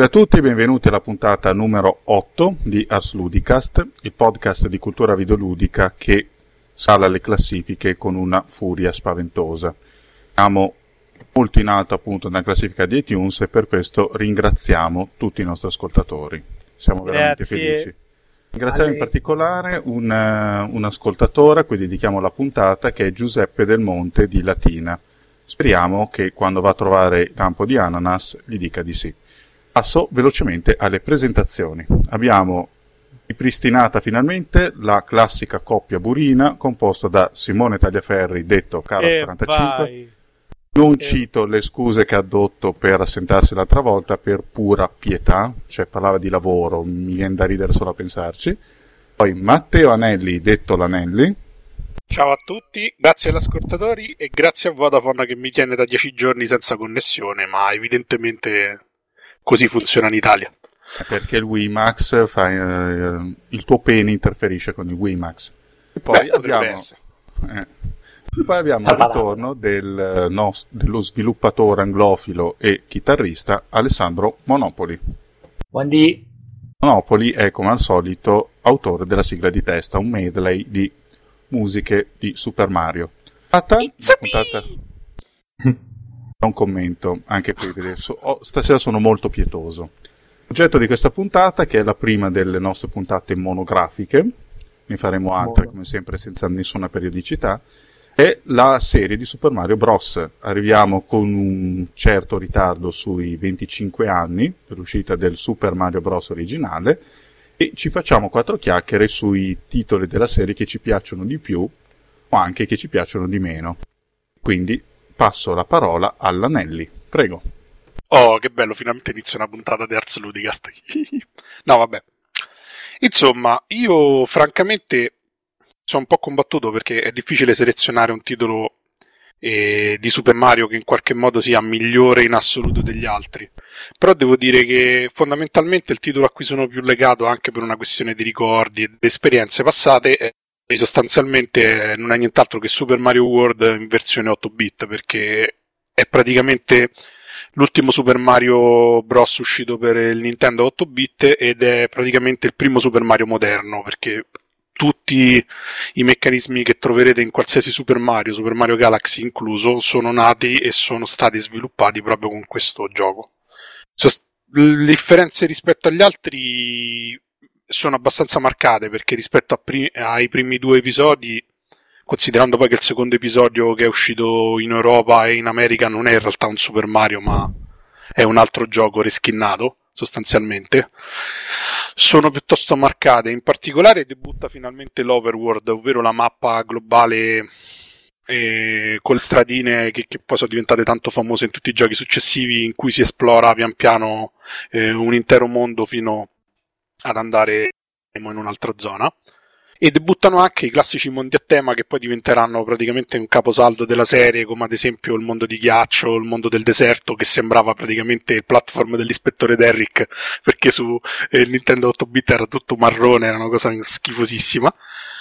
Salve a tutti, benvenuti alla puntata numero 8 di Ars Ludicast, il podcast di cultura videoludica che sale alle classifiche con una furia spaventosa. Siamo molto in alto appunto nella classifica di iTunes e per questo ringraziamo tutti i nostri ascoltatori. Siamo veramente Grazie. felici. Ringraziamo in particolare un, eh, un ascoltatore a cui dedichiamo la puntata che è Giuseppe Del Monte di Latina. Speriamo che quando va a trovare Campo di Ananas gli dica di sì. Passo velocemente alle presentazioni. Abbiamo ripristinata finalmente la classica coppia burina composta da Simone Tagliaferri, detto Caro E 45. vai. Non Eh. cito le scuse che ha addotto per assentarsi l'altra volta per pura pietà, cioè parlava di lavoro, mi viene da ridere solo a pensarci. Poi Matteo Anelli, detto l'Anelli. Ciao a tutti, grazie agli ascoltatori e grazie a Vodafone che mi tiene da 10 giorni senza connessione, ma evidentemente così funziona in Italia. perché il WiMAX fa eh, il tuo pene interferisce con il WiMAX. E poi Beh, abbiamo eh, poi abbiamo il ritorno del, eh, nos- dello sviluppatore anglofilo e chitarrista Alessandro Monopoli. Buondì. Monopoli è come al solito autore della sigla di testa, un medley di musiche di Super Mario. Puntata- It's a me! puntata- non commento, anche qui so- oh, stasera sono molto pietoso. L'oggetto di questa puntata, che è la prima delle nostre puntate monografiche, ne faremo altre come sempre senza nessuna periodicità, è la serie di Super Mario Bros. Arriviamo con un certo ritardo sui 25 anni dell'uscita del Super Mario Bros. originale e ci facciamo quattro chiacchiere sui titoli della serie che ci piacciono di più o anche che ci piacciono di meno. Quindi passo la parola all'Anelli. Prego. Oh, che bello, finalmente inizia una puntata di Ars Ludicast. no, vabbè. Insomma, io francamente sono un po' combattuto perché è difficile selezionare un titolo eh, di Super Mario che in qualche modo sia migliore in assoluto degli altri. Però devo dire che fondamentalmente il titolo a cui sono più legato anche per una questione di ricordi e di esperienze passate è sostanzialmente non è nient'altro che Super Mario World in versione 8 bit perché è praticamente l'ultimo Super Mario Bros uscito per il Nintendo 8 bit ed è praticamente il primo Super Mario moderno perché tutti i meccanismi che troverete in qualsiasi Super Mario, Super Mario Galaxy incluso, sono nati e sono stati sviluppati proprio con questo gioco. Le differenze rispetto agli altri sono abbastanza marcate perché rispetto a pri- ai primi due episodi, considerando poi che il secondo episodio che è uscito in Europa e in America non è in realtà un Super Mario, ma è un altro gioco reskinnato sostanzialmente, sono piuttosto marcate. In particolare debutta finalmente l'Overworld, ovvero la mappa globale eh, con le stradine che, che poi sono diventate tanto famose in tutti i giochi successivi, in cui si esplora pian piano eh, un intero mondo fino ad andare in un'altra zona. E debuttano anche i classici mondi a tema che poi diventeranno praticamente un caposaldo della serie, come ad esempio il mondo di ghiaccio, il mondo del deserto, che sembrava praticamente il platform dell'ispettore Derrick, perché su eh, Nintendo 8-bit era tutto marrone, era una cosa schifosissima.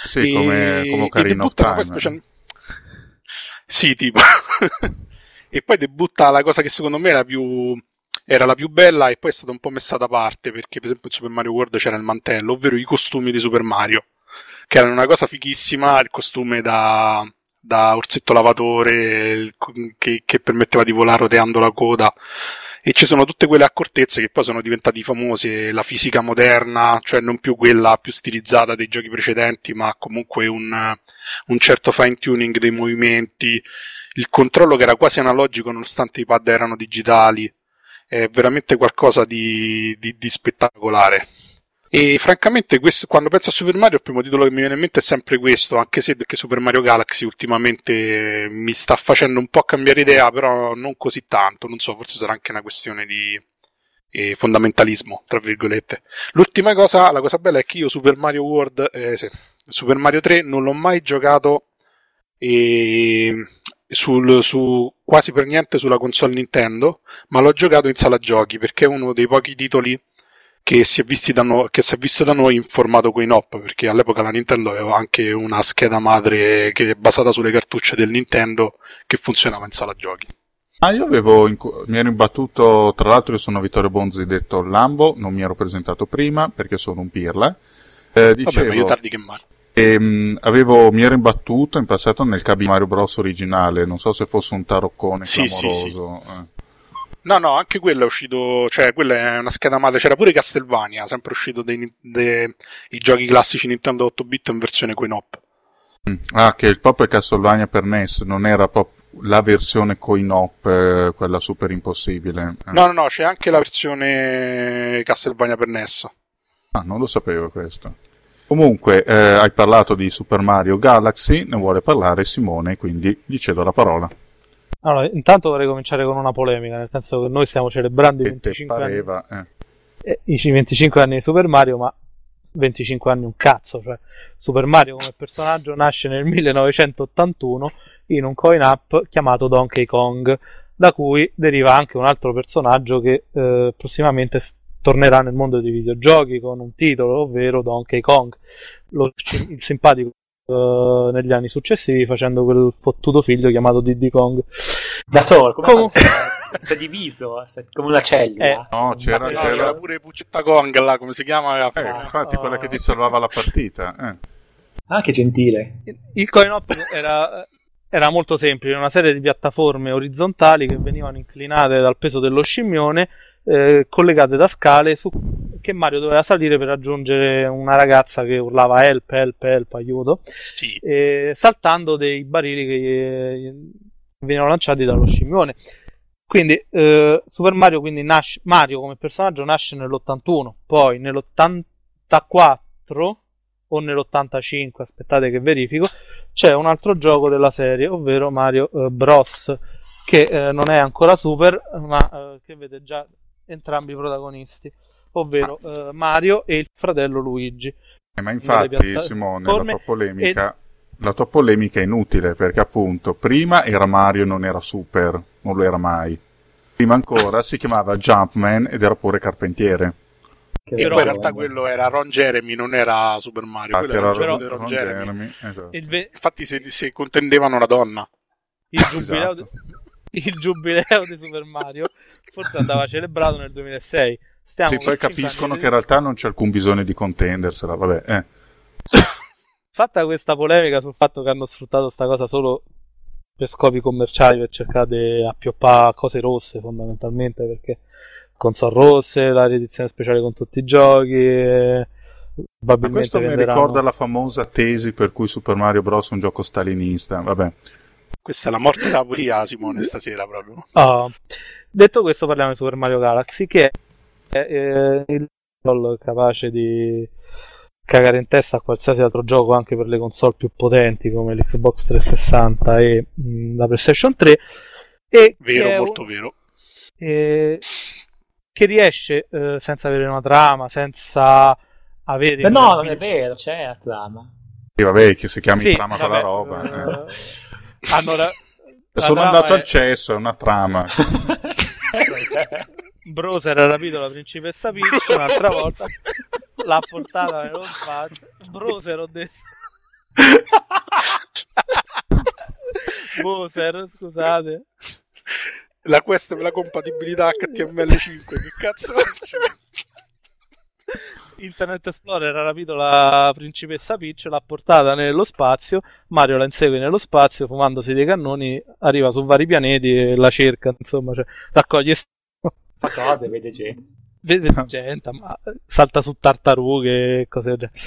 Sì, E- come, come Ocarina of Time. special- Sì, tipo. e poi debutta la cosa che secondo me era più era la più bella e poi è stata un po' messa da parte perché per esempio in Super Mario World c'era il mantello, ovvero i costumi di Super Mario, che erano una cosa fighissima, il costume da, da orsetto lavatore che, che permetteva di volare roteando la coda. E ci sono tutte quelle accortezze che poi sono diventate famose, la fisica moderna, cioè non più quella più stilizzata dei giochi precedenti, ma comunque un, un certo fine tuning dei movimenti, il controllo che era quasi analogico nonostante i pad erano digitali, è veramente qualcosa di, di- di spettacolare. E francamente, questo- quando penso a Super Mario, il primo titolo che mi viene in mente è sempre questo, anche se perché Super Mario Galaxy ultimamente mi sta facendo un po' cambiare idea, però non così tanto. Non so, forse sarà anche una questione di eh, fondamentalismo, tra virgolette. L'ultima cosa, la cosa bella è che io Super Mario World, eh, sì, Super Mario 3 non l'ho mai giocato eh, sul- su, quasi per niente sulla console Nintendo, ma l'ho giocato in sala giochi perché è uno dei pochi titoli che si è, visti da no- che si è visto da noi in formato coin-op perché all'epoca la Nintendo aveva anche una scheda madre che è basata sulle cartucce del Nintendo che funzionava in sala giochi. Ah, io avevo, inc- mi ero imbattuto, tra l'altro io sono Vittorio Bonzi detto Lambo, non mi ero presentato prima perché sono un pirla. Eh, dicevo, Vabbè, meglio tardi che mai. E, mh, avevo, mi ero imbattuto in passato nel cabi Mario Bros originale, non so se fosse un taroccone sì, clamoroso. Sì, sì. Eh. No, no, anche quello è uscito, cioè quella è una scheda madre, c'era pure Castlevania, sempre uscito dei, dei, i giochi classici Nintendo 8 bit in versione coin-op. Mm. Ah, che il pop è Castlevania per NES, non era proprio la versione coin-op, eh, quella super impossibile. Eh. No, no, no, c'è anche la versione Castlevania per NES. Ah, non lo sapevo questo. Comunque, eh, hai parlato di Super Mario Galaxy, ne vuole parlare Simone, quindi gli cedo la parola. Allora, intanto vorrei cominciare con una polemica, nel senso che noi stiamo celebrando i 25 pareva, anni. Eh. I 25 anni di Super Mario, ma 25 anni un cazzo, cioè Super Mario come personaggio nasce nel 1981 in un coin-up chiamato Donkey Kong, da cui deriva anche un altro personaggio che eh, prossimamente tornerà nel mondo dei videogiochi con un titolo, ovvero Donkey Kong, lo, il simpatico uh, negli anni successivi facendo quel fottuto figlio chiamato Diddy Kong. Da solo, come Comunque... si è diviso, come una cellula. Eh, no, c'era, no, c'era... c'era pure Puccetta Kong là, come si chiama? Eh, infatti, quella che ti salvava la partita. Eh. Ah, che gentile. Il coin op era era molto semplice, una serie di piattaforme orizzontali che venivano inclinate dal peso dello scimmione, eh, collegate da scale su, che Mario doveva salire per raggiungere una ragazza che urlava help, help, help, aiuto, sì. eh, saltando dei barili che venivano lanciati dallo scimmione. Quindi eh, Super Mario, quindi nasce, Mario come personaggio nasce nell'81, poi nell'84 o nell'85, aspettate che verifico, c'è un altro gioco della serie, ovvero Mario eh, Bros, che eh, non è ancora super, ma eh, che vede già entrambi i protagonisti, ovvero eh, Mario e il fratello Luigi. Eh, ma infatti, Simone, la tua, polemica, e... la tua polemica è inutile, perché appunto prima era Mario e non era super, non lo era mai. Prima ancora si chiamava Jumpman ed era pure carpentiere. Che e poi in realtà quello era Ron Jeremy, non era Super Mario. Ah, era Ron, Ron, Ron Jeremy. Jeremy esatto. ve- Infatti, se, se, contendevano una donna. Il giubileo, esatto. Il giubileo di Super Mario forse andava celebrato nel 2006. Stiamo sì, poi capiscono che in realtà non c'è alcun bisogno di contendersela. Vabbè, eh. Fatta questa polemica sul fatto che hanno sfruttato questa cosa solo per scopi commerciali, per cercare di appioppare cose rosse fondamentalmente, perché console rosse, la riedizione speciale con tutti i giochi. Ma questo mi ricorda la famosa tesi per cui Super Mario Bros. è un gioco stalinista. Vabbè. Questa è la morte della poria, Simone, stasera proprio. Oh. Detto questo, parliamo di Super Mario Galaxy, che è eh, il gol capace di cagare in testa a qualsiasi altro gioco, anche per le console più potenti come l'Xbox 360 e mh, la PlayStation 3. E vero, molto un... vero. E che riesce eh, senza avere una trama, senza avere... Beh, no, non è vero, c'è la trama. Sì, vabbè, che si chiami sì, trama vabbè, quella roba. Uh, eh. Allora... Sono andato è... al cesso, è una trama. Browser ha rapito la principessa Peach un'altra volta, l'ha portata nello spazio. Browser ho detto... Bowser, scusate la quest per la compatibilità HTML5, che cazzo faccio? Internet Explorer ha rapito la principessa Peach, l'ha portata nello spazio, Mario la insegue nello spazio, fumandosi dei cannoni, arriva su vari pianeti e la cerca, insomma, cioè, raccoglie... Fa cose, vede gente. Vede gente, ma salta su tartarughe e cose del genere.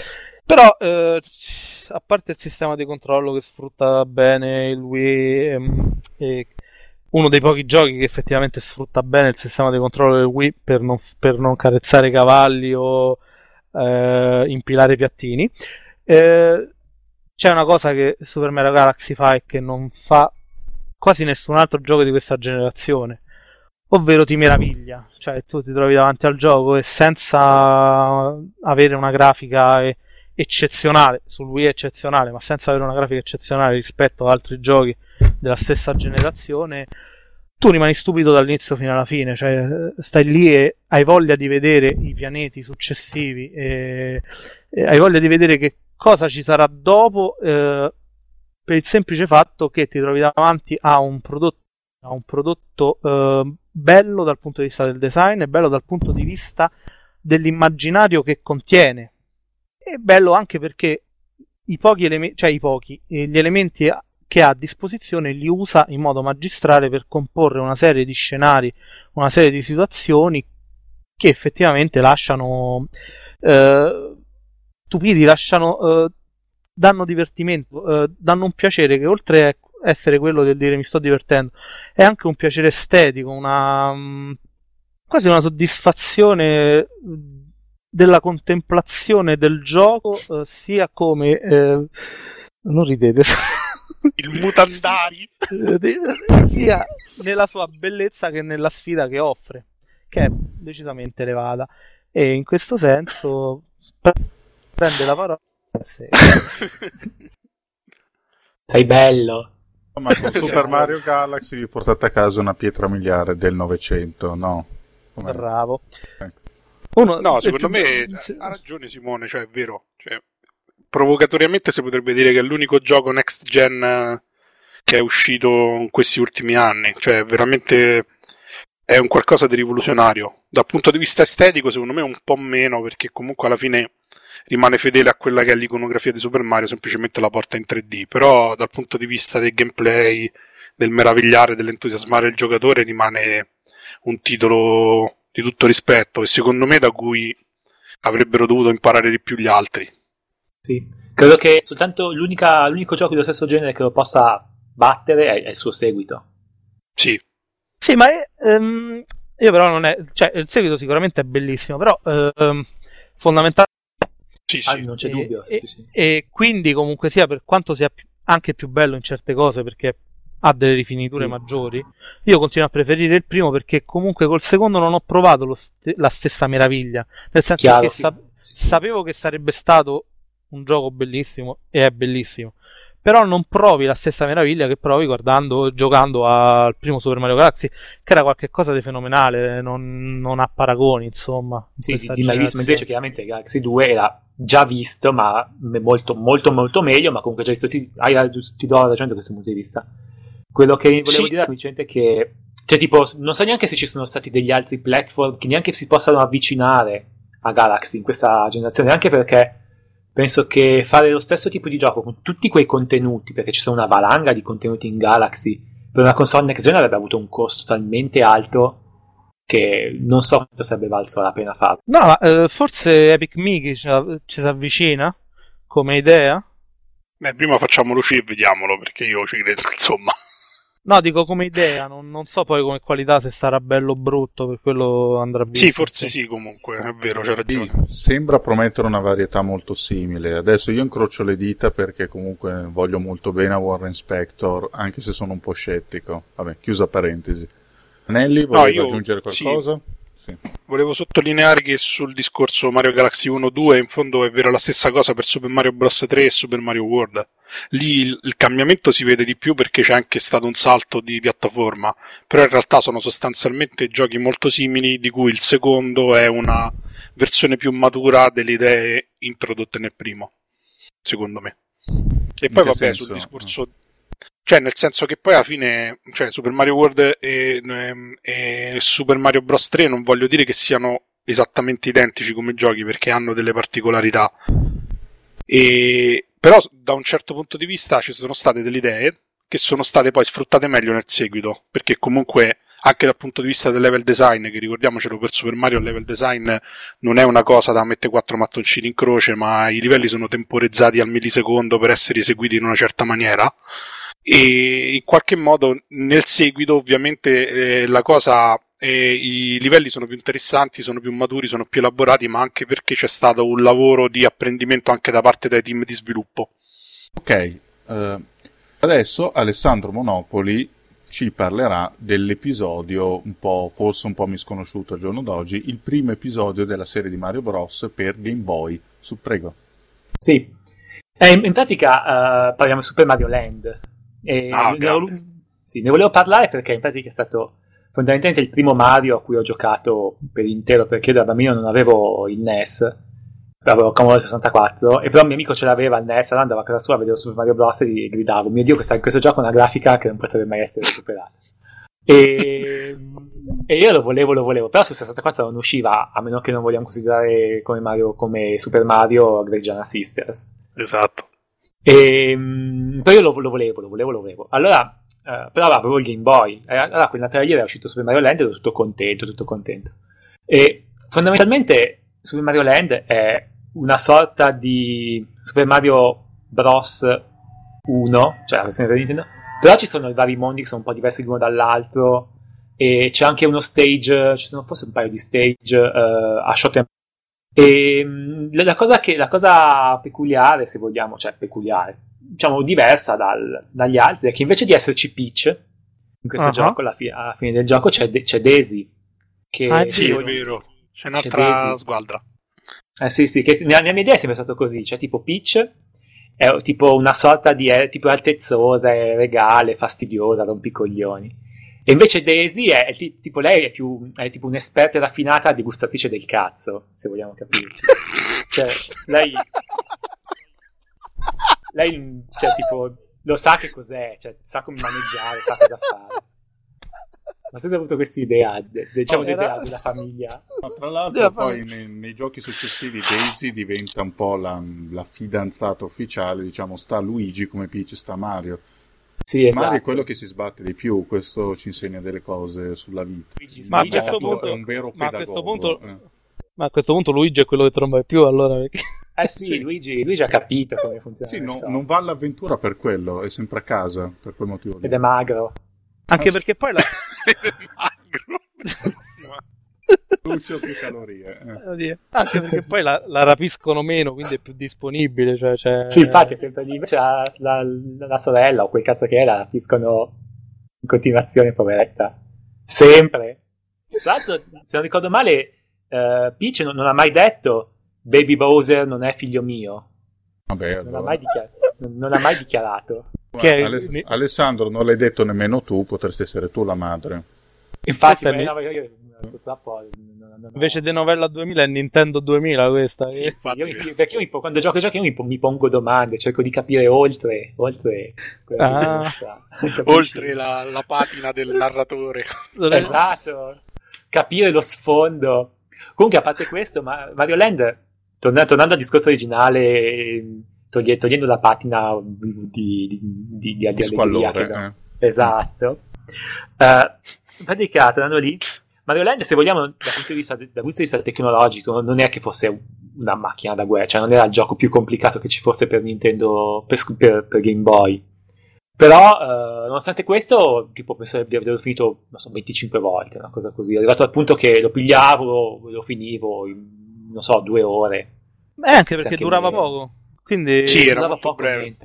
Però, eh, a parte il sistema di controllo che sfrutta bene il Wii ehm, e uno dei pochi giochi che effettivamente sfrutta bene il sistema di controllo del Wii per non, per non carezzare cavalli o eh, impilare piattini. Eh, c'è una cosa che Super Mario Galaxy fa e che non fa quasi nessun altro gioco di questa generazione, ovvero ti meraviglia. Cioè, tu ti trovi davanti al gioco e senza avere una grafica eccezionale, sul Wii eccezionale, ma senza avere una grafica eccezionale rispetto ad altri giochi della stessa generazione, tu rimani stupido dall'inizio fino alla fine, cioè stai lì e hai voglia di vedere i pianeti successivi, e, e hai voglia di vedere che cosa ci sarà dopo, eh, per il semplice fatto che ti trovi davanti a un prodotto un prodotto uh, bello dal punto di vista del design e bello dal punto di vista dell'immaginario che contiene. E bello anche perché i pochi elementi, cioè i pochi, eh, gli elementi che ha a disposizione li usa in modo magistrale per comporre una serie di scenari, una serie di situazioni che effettivamente lasciano eh, stupidi, lasciano, eh, danno divertimento, eh, danno un piacere che oltre a essere quello del dire mi sto divertendo, è anche un piacere estetico, una mm, quasi una soddisfazione della contemplazione del gioco, eh, sia come eh, non ridete. Il mutandari sia nella sua bellezza che nella sfida che offre, che è decisamente elevata. E in questo senso prende la parola. Sì. Sei bello. Ma con Super Mario Galaxy vi portate a casa una pietra miliare del Novecento, no? Com'è? Bravo. Ecco. Uno, no, secondo me ha ragione Simone, cioè è vero. Cioè, provocatoriamente si potrebbe dire che è l'unico gioco next gen eh, che è uscito in questi ultimi anni. Cioè, veramente è un qualcosa di rivoluzionario. Dal punto di vista estetico, secondo me un po' meno, perché comunque alla fine rimane fedele a quella che è l'iconografia di Super Mario, semplicemente la porta in 3D. Però dal punto di vista del gameplay, del meravigliare, dell'entusiasmare il giocatore, rimane un titolo di tutto rispetto e secondo me da cui avrebbero dovuto imparare di più gli altri. Sì, credo che soltanto l'unico gioco dello stesso genere che lo possa battere è, è il suo seguito. Sì. Sì, ma è, um, io però non è... Cioè, il seguito sicuramente è bellissimo, però um, fondamentale... Sì, sì. Ah, non c'è dubbio. E, sì, sì. e, quindi comunque sia, per quanto sia anche più bello in certe cose, perché ha delle rifiniture sì. maggiori. Io continuo a preferire il primo perché comunque col secondo non ho provato st- la stessa meraviglia. Nel senso Chiaro, che sa- sì. sapevo che sarebbe stato un gioco bellissimo e è bellissimo. Però non provi la stessa meraviglia che provi guardando, giocando al primo Super Mario Galaxy, che era qualcosa di fenomenale, non, non ha paragoni, insomma. Sì, di mai visto, invece chiaramente Galaxy 2 era già visto, ma molto, molto, molto meglio, ma comunque già visto, ti, hai, ti do ragione da questo punto di vista. Quello che volevo sì. dire semplicemente è che, cioè, tipo, non so neanche se ci sono stati degli altri platform che neanche si possano avvicinare a Galaxy in questa generazione, anche perché penso che fare lo stesso tipo di gioco con tutti quei contenuti, perché ci sono una valanga di contenuti in Galaxy, per una console next gen avrebbe avuto un costo talmente alto che non so quanto sarebbe valso la pena farlo. No, ma eh, forse Epic Mickey ci, ci si avvicina come idea? Beh, prima facciamolo uscire e vediamolo, perché io ci credo, insomma. No, dico come idea, non, non, so poi come qualità se sarà bello o brutto, per quello andrà bene. Sì, forse sì, comunque, è vero, c'è ragione. Sembra promettere una varietà molto simile. Adesso io incrocio le dita perché comunque voglio molto bene a Warren Spector, anche se sono un po' scettico. Vabbè, chiusa parentesi. Anelli, volevi no, aggiungere qualcosa? Sì. Sì. Volevo sottolineare che sul discorso Mario Galaxy 1-2 in fondo è vera la stessa cosa per Super Mario Bros. 3 e Super Mario World. Lì il, il, cambiamento si vede di più perché c'è anche stato un salto di piattaforma, però in realtà sono sostanzialmente giochi molto simili di cui il secondo è una versione più matura delle idee introdotte nel primo, secondo me. E poi vabbè senso? sul discorso cioè, nel senso che poi alla fine, cioè, Super Mario World e, e, Super Mario Bros. 3 non voglio dire che siano esattamente identici come giochi perché hanno delle particolarità. E, però, da un certo punto di vista, ci sono state delle idee che sono state poi sfruttate meglio nel seguito. Perché comunque, anche dal punto di vista del level design, che ricordiamocelo per Super Mario, il level design non è una cosa da mettere quattro mattoncini in croce, ma i livelli sono temporizzati al millisecondo per essere eseguiti in una certa maniera e in qualche modo nel seguito ovviamente eh, la cosa eh, i livelli sono più interessanti, sono più maturi, sono più elaborati, ma anche perché c'è stato un lavoro di apprendimento anche da parte dei team di sviluppo. Ok, uh, adesso Alessandro Monopoli ci parlerà dell'episodio un po', forse un po' misconosciuto al giorno d'oggi, il primo episodio della serie di Mario Bros. per Game Boy. Su, prego. Sì, eh, in, in, pratica uh, parliamo di Super Mario Land, ah, ne, ho, sì, ne volevo parlare perché in pratica è stato fondamentalmente il primo Mario a cui ho giocato per intero perché io da bambino non avevo il NES avevo Commodore 64 e però un mio amico ce l'aveva il NES allora andavo a casa sua vedevo Super Mario Bros e gridavo mio dio questa, questo gioco ha una grafica che non potrebbe mai essere superata E, e, io lo volevo, lo volevo, però su 64 non usciva, a meno che non vogliamo considerare come Mario, come Super Mario Gregiana Sisters. Esatto. E, però io lo, lo, volevo, lo volevo, lo volevo. Allora, uh, però avevo il Game Boy. Allora, quella ieri era uscito Super Mario Land e ero tutto contento, tutto contento. E fondamentalmente Super Mario Land è una sorta di Super Mario Bros 1, cioè la versione per Nintendo, però ci sono i vari mondi che sono un po' diversi l'uno dall'altro e c'è anche uno stage, ci sono forse un paio di stage uh, a shot and e mm, la cosa, che, la cosa peculiare, se vogliamo, cioè peculiare, diciamo diversa dal, dagli altri, è che invece di esserci Peach in questo uh-huh. gioco, alla, fi- alla, fine del gioco c'è, De- c'è Daisy. Che ah, sì, è vero. C'è un'altra c'è sgualdra. Eh sì, sì, che nella mia idea è sempre stato così, cioè tipo Peach è tipo una sorta di è, tipo altezzosa, è regale, fastidiosa, rompicoglioni. E invece Daisy è, è, tipo lei è più è tipo un'esperta raffinata degustatrice del cazzo, se vogliamo capirci. cioè, lei lei cioè tipo lo sa che cos'è, cioè sa come maneggiare, sa cosa fare. Ho sempre avuto questa idea, diciamo, oh, era... della famiglia. Ma tra l'altro, poi nei, nei, giochi successivi Daisy diventa un po' la, la, fidanzata ufficiale, diciamo, sta Luigi come Peach sta Mario. Sì, esatto. Mario è quello che si sbatte di più, questo ci insegna delle cose sulla vita. Luigi, ma, a questo punto, è un vero ma a questo punto, eh. ma a questo punto Luigi è quello che tromba di più, allora. Perché... Eh sì, sì. Luigi, Luigi, ha capito come funziona. Sì, no, non va all'avventura per quello, è sempre a casa per quel motivo. Ed è magro. Anche ah, perché poi la... Lucio più calorie. Eh. Anche perché poi la, la, rapiscono meno, quindi è più disponibile. Cioè, cioè... Sì, infatti è sempre lì. Invece la, la, la, sorella o quel cazzo che è la rapiscono in continuazione, poveretta. Sempre. Tra l'altro, se non ricordo male, uh, Peach non, non, ha mai detto Baby Bowser non è figlio mio. Vabbè, non, allora. ha mai dichiarato, non, non ha mai dichiarato. Che... Ale- Alessandro, non l'hai detto nemmeno tu, potresti essere tu la madre. Infatti, mi... no, io, non invece di novella 2000 è Nintendo 2000 questa. Sì, infatti, io, perché io quando gioco giochi io mi, mi, pongo domande, cerco di capire oltre, oltre, ah. oltre la, la, patina del narratore. esatto, capire lo sfondo. Comunque, a parte questo, Mario Land, tornando, tornando al discorso originale toglie, togliendo la patina di, di, di, di, di squallore. Eh. Esatto. Uh, in pratica, tornando lì, Mario Land, se vogliamo, dal punto, di vista, punto di vista tecnologico, non è che fosse una macchina da guerra, cioè non era il gioco più complicato che ci fosse per Nintendo, per, per, per Game Boy. Però, uh, nonostante questo, tipo, penso di averlo finito, non so, 25 volte, una cosa così. Arrivato al punto che lo pigliavo, lo finivo in, non so, due ore. Eh, anche perché durava me... poco. Quindi sì, era molto breve.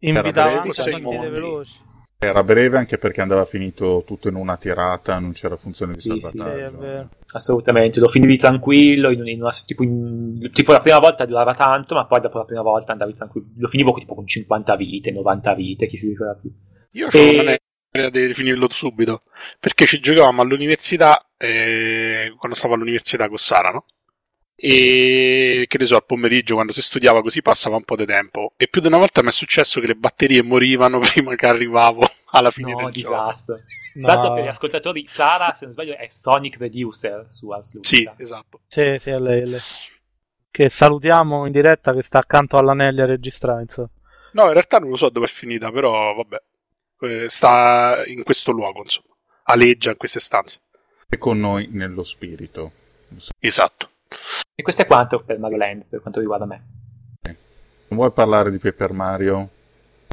Invitava anche partite veloci. Era breve anche perché andava finito tutto in una tirata, non c'era funzione di sì, salvataggio. Sì, Assolutamente, lo finivi tranquillo, in, in una, tipo, in, tipo, la prima volta durava tanto, ma poi dopo la prima volta andavi tranquillo. Lo finivo tipo con 50 vite, 90 vite, chi si ricorda più. Io e... ho una di finirlo subito, perché ci giocavamo all'università, eh, quando stavo all'università con Sara, no? E che ne so, al pomeriggio quando si studiava così passava un po' di tempo e più di una volta mi è successo che le batterie morivano prima che arrivavo alla fine no, del disastro. gioco. No. Tra l'altro per gli ascoltatori Sara, se non sbaglio, è Sonic Reducer su Asluta. Sì, esatto. Sì, sì, è lei, è lei. Che salutiamo in diretta che sta accanto all'Anelli a registrare, insomma. No, in realtà non lo so dove è finita, però vabbè. Eh, sta in questo luogo, insomma. Aleggia in queste stanze. E con noi nello spirito. Esatto. E questo è quanto per Mario Land, per quanto riguarda me. Non vuoi parlare di Paper Mario?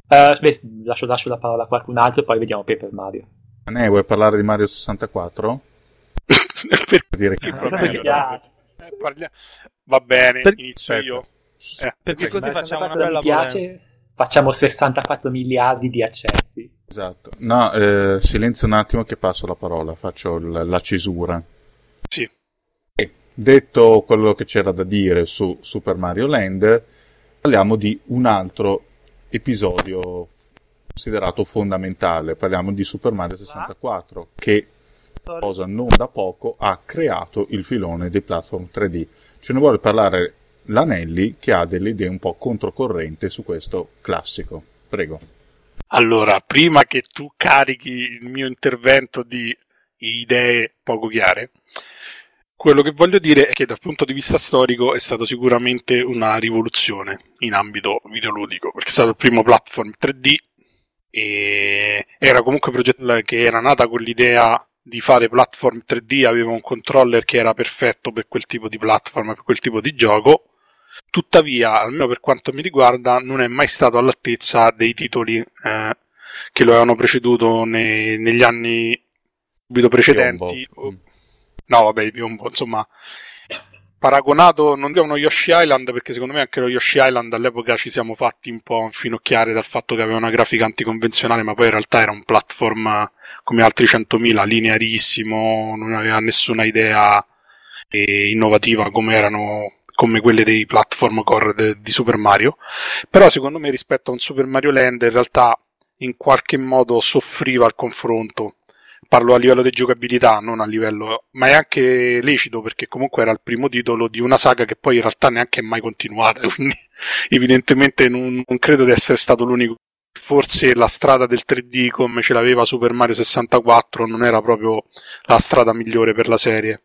Uh, beh, lascio, lascio, la parola a qualcun altro e poi vediamo Paper Mario. Ne vuoi parlare di Mario 64? per dire che ah, eh, parlia... Va bene, per... inizio Aspetta. io. Eh, perché così facciamo una bella piace, Facciamo 64 miliardi di accessi. Esatto. No, eh, silenzio un attimo che passo la parola, faccio l- la cesura. Sì. Detto quello che c'era da dire su Super Mario Land, parliamo di un altro episodio considerato fondamentale. Parliamo di Super Mario 64, che, cosa non da poco, ha creato il filone dei platform 3D. Ce ne vuole parlare l'Anelli, che ha delle idee un po' controcorrente su questo classico. Prego. Allora, prima che tu carichi il mio intervento di idee poco chiare, quello che voglio dire è che dal punto di vista storico è stato sicuramente una rivoluzione in ambito videoludico, perché è stato il primo platform 3D e era comunque un progetto che era nata con l'idea di fare platform 3D, aveva un controller che era perfetto per quel tipo di platform, per quel tipo di gioco. Tuttavia, almeno per quanto mi riguarda, non è mai stato all'altezza dei titoli eh, che lo avevano preceduto nei, negli anni subito precedenti. Piombo. No, vabbè, il piombo, insomma, paragonato, non dico uno Yoshi Island, perché secondo me anche lo Yoshi Island all'epoca ci siamo fatti un po' infinocchiare dal fatto che aveva una grafica anticonvenzionale, ma poi in realtà era un platform come altri 100.000, linearissimo, non aveva nessuna idea eh, innovativa come erano come quelle dei platform core de, di Super Mario. Però secondo me rispetto a un Super Mario Land in realtà in qualche modo soffriva il confronto parlo a livello di giocabilità, non a livello, ma è anche lecito perché comunque era il primo titolo di una saga che poi in realtà neanche è mai continuata, quindi evidentemente non, non credo di essere stato l'unico. Forse la strada del 3D come ce l'aveva Super Mario 64 non era proprio la strada migliore per la serie.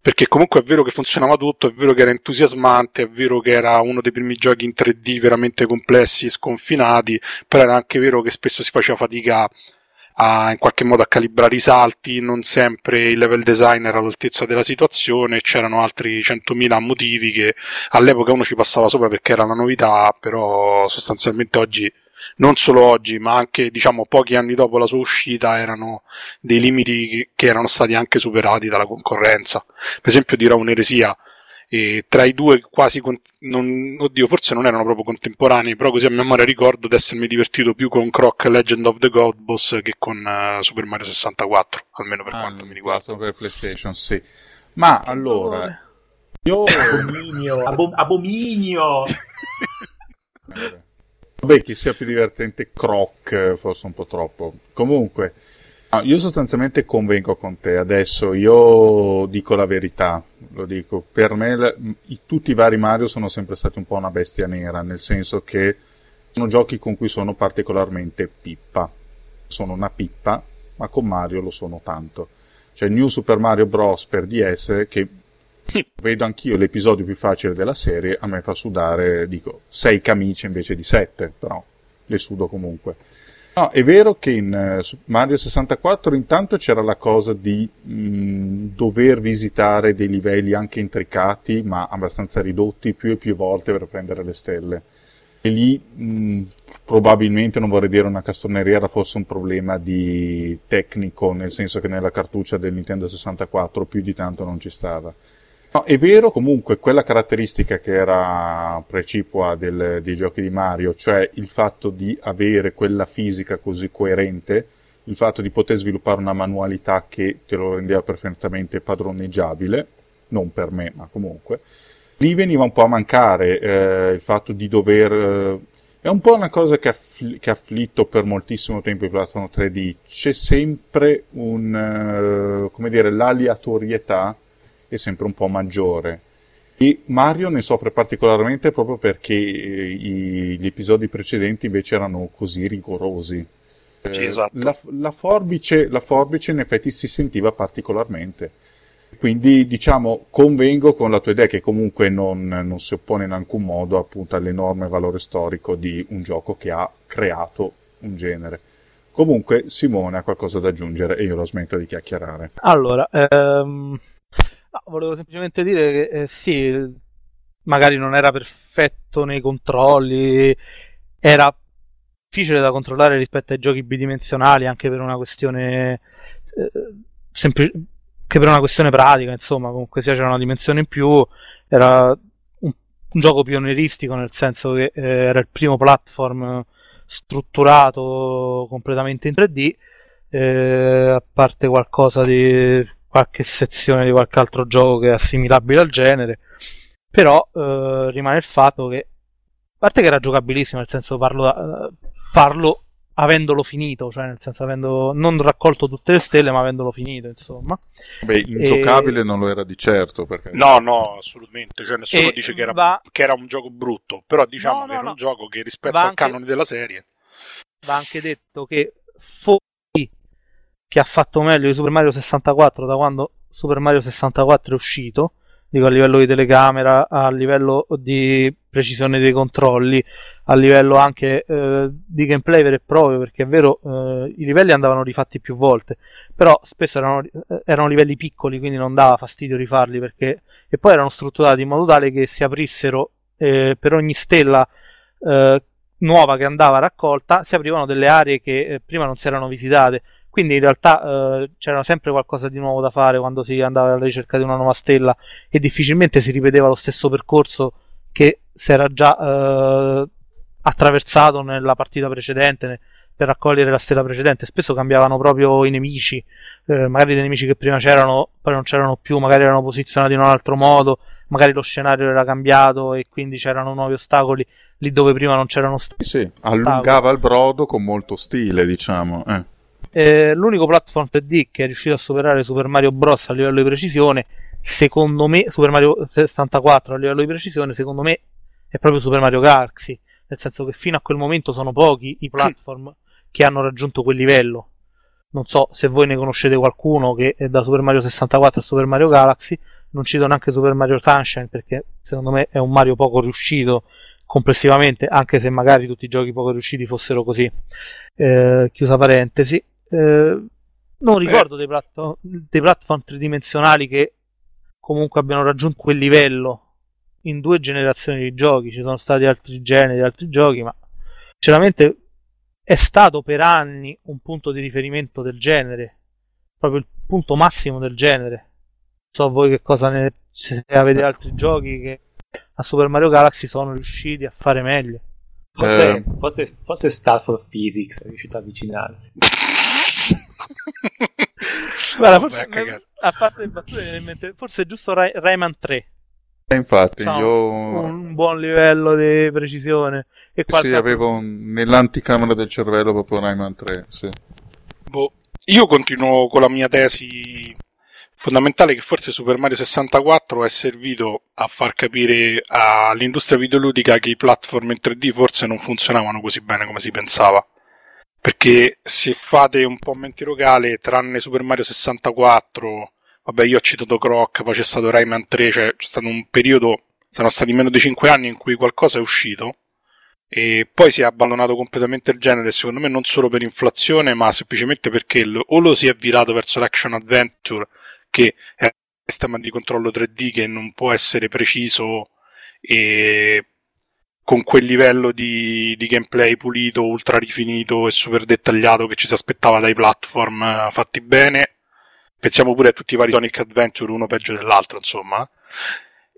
Perché comunque è vero che funzionava tutto, è vero che era entusiasmante, è vero che era uno dei primi giochi in 3D veramente complessi e sconfinati, però era anche vero che spesso si faceva fatica a, in qualche modo a calibrare i salti, non sempre il level design era all'altezza della situazione, c'erano altri 100.000 motivi che all'epoca uno ci passava sopra perché era la novità, però sostanzialmente oggi non solo oggi, ma anche diciamo pochi anni dopo la sua uscita erano dei limiti che erano stati anche superati dalla concorrenza. Per esempio dirò un'eresia, e tra i due quasi non, oddio forse non erano proprio contemporanei però così a memoria ricordo di essermi divertito più con Croc Legend of the God Boss che con uh, Super Mario 64 almeno per ah, quanto mi riguarda. per PlayStation sì. Ma che allora io abominio. Abo- abominio. Vabbè che sia più divertente Croc forse un po' troppo. Comunque io sostanzialmente convengo con te, adesso io dico la verità, lo dico, per me la, i, tutti i vari Mario sono sempre stati un po' una bestia nera, nel senso che sono giochi con cui sono particolarmente pippa, sono una pippa, ma con Mario lo sono tanto. C'è New Super Mario Bros. per DS che vedo anch'io l'episodio più facile della serie, a me fa sudare, dico, 6 camicie invece di 7, però le sudo comunque. No, è vero che in uh, Mario 64 intanto c'era la cosa di mh, mm, dover visitare dei livelli anche intricati, ma abbastanza ridotti più e più volte per prendere le stelle. E lì mh, mm, probabilmente, non vorrei dire una castroneria, era forse un problema di tecnico, nel senso che nella cartuccia del Nintendo 64 più di tanto non ci stava. No, è vero comunque quella caratteristica che era precipua del, dei giochi di Mario, cioè il fatto di avere quella fisica così coerente, il fatto di poter sviluppare una manualità che te lo rendeva perfettamente padroneggiabile, non per me, ma comunque, lì veniva un po' a mancare eh, il fatto di dover... Eh, è un po' una cosa che, affl- che ha afflitto per moltissimo tempo i platform 3D, c'è sempre un, uh, come dire, l'aleatorietà è sempre un po' maggiore. E Mario ne soffre particolarmente proprio perché eh, i, gli episodi precedenti invece erano così rigorosi. Sì, eh, esatto. la, la, forbice, la forbice in effetti si sentiva particolarmente. Quindi diciamo convengo con la tua idea che comunque non, non, si oppone in alcun modo appunto all'enorme valore storico di un gioco che ha creato un genere. Comunque Simone ha qualcosa da aggiungere e io lo smetto di chiacchierare. Allora, ehm, No, volevo semplicemente dire che eh, sì, magari non era perfetto nei controlli, era difficile da controllare rispetto ai giochi bidimensionali, anche per una questione eh, sempli- che per una questione pratica, insomma, comunque sia c'era una dimensione in più, era un, un gioco pionieristico nel senso che eh, era il primo platform strutturato completamente in 3D, eh, a parte qualcosa di qualche sezione di qualche altro gioco che è assimilabile al genere. Però eh, rimane il fatto che, a parte che era giocabilissimo, nel senso parlo da, farlo avendolo finito, cioè nel senso avendo non raccolto tutte le stelle, ma avendolo finito, insomma. Beh, ingiocabile e... non lo era di certo. Perché... No, no, assolutamente. Cioè, nessuno e dice che era, va... che era, un gioco brutto, però diciamo no, no, che era no. un gioco che rispetto va al anche... canone della serie va anche detto che fu che ha fatto meglio di Super Mario 64 da quando Super Mario 64 è uscito, dico a livello di telecamera, a livello di precisione dei controlli, a livello anche eh, di gameplay vero e proprio, perché è vero, eh, i livelli andavano rifatti più volte, però spesso erano, eh, erano, livelli piccoli, quindi non dava fastidio rifarli, perché... e poi erano strutturati in modo tale che si aprissero eh, per ogni stella eh, nuova che andava raccolta, si aprivano delle aree che eh, prima non si erano visitate. Quindi in realtà c'era sempre qualcosa di nuovo da fare quando si andava alla ricerca di una nuova stella e difficilmente si ripeteva lo stesso percorso che si era già attraversato nella partita precedente per raccogliere la stella precedente. Spesso cambiavano proprio i nemici, eh, magari dei nemici che prima c'erano, poi non c'erano più, magari erano posizionati in un altro modo, magari lo scenario era cambiato e quindi c'erano nuovi ostacoli lì dove prima non c'erano stati. Sì, allungava il brodo con molto stile, diciamo. Eh. Eh, l'unico platform 3D che è riuscito a superare Super Mario Bros. a livello di precisione, secondo me, Super Mario 64 a livello di precisione, secondo me è proprio Super Mario Galaxy nel senso che fino a quel momento sono pochi i platform che hanno raggiunto quel livello. Non so se voi ne conoscete qualcuno che è da Super Mario 64 a Super Mario Galaxy, non cito neanche Super Mario Sunshine perché secondo me è un Mario poco riuscito complessivamente, anche se magari tutti i giochi poco riusciti fossero così. Eh, chiusa parentesi. Eh, non ricordo dei, platform, dei platform tridimensionali che comunque abbiano raggiunto quel livello in due generazioni di giochi, ci sono stati altri generi, altri giochi, ma sinceramente è stato per anni un punto di riferimento del genere, proprio il punto massimo del genere. Non so voi che cosa ne se avete altri giochi che a Super Mario Galaxy sono riusciti a fare meglio. Forse, eh. forse, forse Star for Physics è riuscito a avvicinarsi. Guarda, forse, a parte le battute, forse è giusto Ray- Rayman 3 eh, infatti, no, io... Un buon livello di precisione. E sì, avevo un... nell'anticamera del cervello proprio Rayman 3, sì. Boh. Io continuo con la mia tesi fondamentale che forse Super Mario 64 è servito a far capire all'industria videoludica che i platform in 3D forse non funzionavano così bene come si pensava. Perché se fate un po' mente locale, tranne Super Mario 64 vabbè io ho citato Croc, poi c'è stato Rayman 3, cioè c'è stato un periodo, sono stati meno di 5 anni in cui qualcosa è uscito. E poi si è abbandonato completamente il genere, secondo me non solo per inflazione, ma semplicemente perché lo, o lo si è virato verso l'action adventure, che è un sistema di controllo 3D che non può essere preciso e con quel livello di, di, gameplay pulito, ultra rifinito e super dettagliato che ci si aspettava dai platform eh, fatti bene, Pensiamo pure a tutti i vari Sonic Adventure, uno peggio dell'altro, insomma.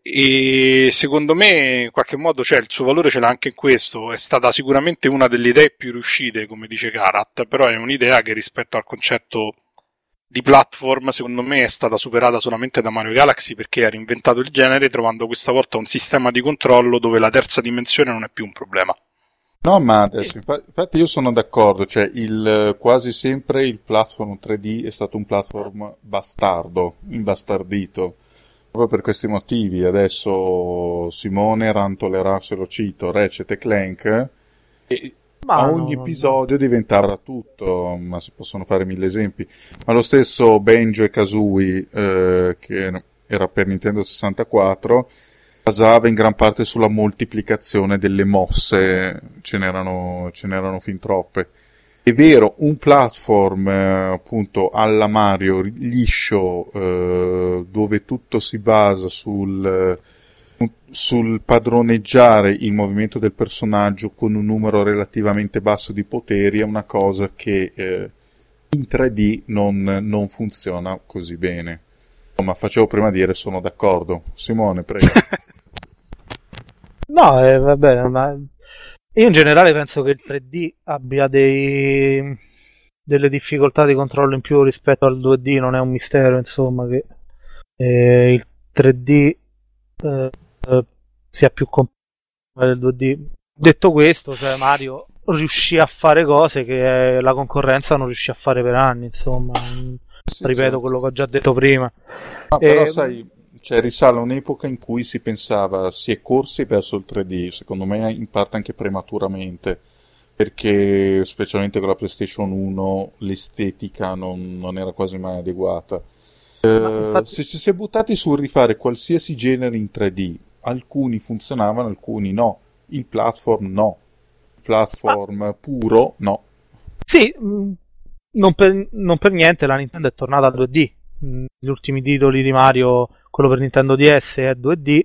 E secondo me, in qualche modo, cioè, il suo valore ce l'ha anche in questo. È stata sicuramente una delle idee più riuscite, come dice Karat, però è un'idea che rispetto al concetto di platform, secondo me, è stata superata solamente da Mario Galaxy perché ha reinventato il genere, trovando questa volta un sistema di controllo dove la terza dimensione non è più un problema. No, ma adesso, infatti io sono d'accordo, cioè il, quasi sempre il platform 3D è stato un platform bastardo, imbastardito, proprio per questi motivi. Adesso Simone rantolerà, se lo cito, Ratchet e Clank, e ma a ogni no, episodio no. diventava tutto, ma si possono fare mille esempi. Ma lo stesso Benjo e Kazooie, eh, che era per Nintendo 64, basava in gran parte sulla moltiplicazione delle mosse, ce n'erano, ce n'erano fin troppe. È vero, un platform eh, appunto alla Mario liscio, eh, dove tutto si basa sul, sul padroneggiare il movimento del personaggio con un numero relativamente basso di poteri, è una cosa che eh, in 3D non, non funziona così bene. Ma facevo prima dire sono d'accordo. Simone, prego. No, eh, vabbè, ma io in generale penso che il 3D abbia dei... delle difficoltà di controllo in più rispetto al 2D, non è un mistero, insomma, che eh, il 3D eh, sia più complesso del 2D. Detto questo, se Mario riuscì a fare cose che la concorrenza non riuscì a fare per anni, insomma, sì, ripeto certo. quello che ho già detto prima. No, però e... sai cioè risale a un'epoca in cui si pensava, si è corsi verso il 3D, secondo me in parte anche prematuramente, perché specialmente con la PlayStation 1 l'estetica non, non era quasi mai adeguata. Eh, infatti... Se ci si è buttati sul rifare qualsiasi genere in 3D, alcuni funzionavano, alcuni no. Il platform no. Il platform Ma... puro no. Sì, mm, non per, non per niente la Nintendo è tornata a 2D. Mm, gli ultimi titoli di Mario, quello per Nintendo DS è 2D,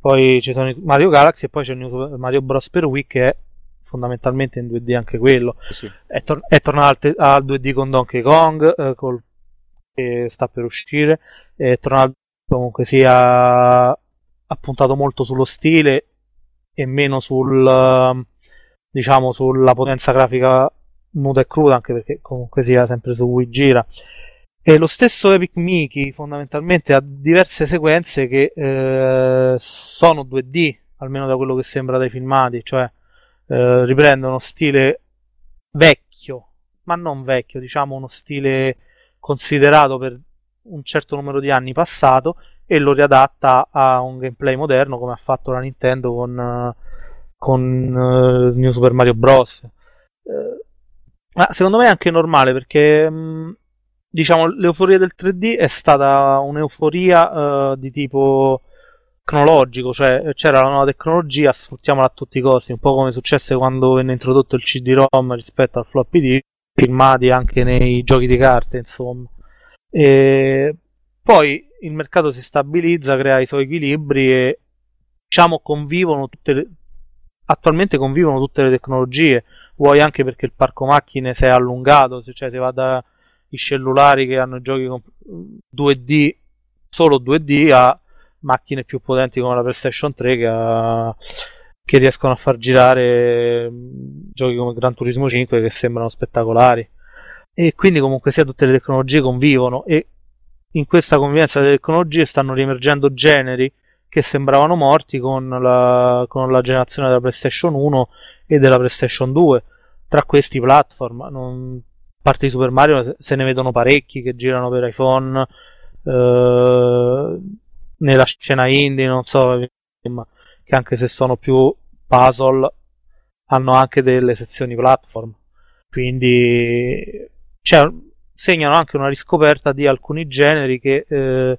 poi ci sono Mario Galaxy e poi c'è il Mario Bros. per Wii che è fondamentalmente in 2D anche quello. Sì. È, tor- è, tornato al, 2D con Donkey Kong, eh, col, che sta per uscire, è tornato comunque sia ha puntato molto sullo stile e meno sul diciamo sulla potenza grafica nuda e cruda anche perché comunque sia sempre su Wii gira. E lo stesso Epic Mickey fondamentalmente ha diverse sequenze che eh, sono 2D almeno da quello che sembra dai filmati cioè eh, riprende uno stile vecchio, ma non vecchio, diciamo uno stile considerato per un certo numero di anni passato e lo riadatta a un gameplay moderno come ha fatto la Nintendo con, con uh, New Super Mario Bros. Uh, ma secondo me è anche normale perché mh, diciamo l'euforia del 3D è stata un'euforia uh, di tipo tecnologico, cioè c'era la nuova tecnologia, sfruttiamola a tutti i costi, un po' come successe quando venne introdotto il CD-ROM rispetto al floppy disk, filmati anche nei giochi di carte, insomma. E poi il mercato si stabilizza, crea i suoi equilibri e diciamo convivono tutte le attualmente convivono tutte le tecnologie, vuoi anche perché il parco macchine si è allungato, cioè si va dai cellulari che hanno giochi 2D solo 2D a macchine più potenti come la PlayStation 3 che, ha, che riescono a far girare mm, giochi come Gran Turismo 5 che sembrano spettacolari. E quindi comunque sia tutte le tecnologie convivono e in questa convivenza delle tecnologie stanno riemergendo generi che sembravano morti con la, con la generazione della PlayStation 1 e della PlayStation 2. Tra questi platform, non, a parte di Super Mario, se ne vedono parecchi che girano per iPhone. Eh, nella scena indie, non so, che anche se sono più puzzle, hanno anche delle sezioni platform. Quindi cioè, segnano anche una riscoperta di alcuni generi che eh,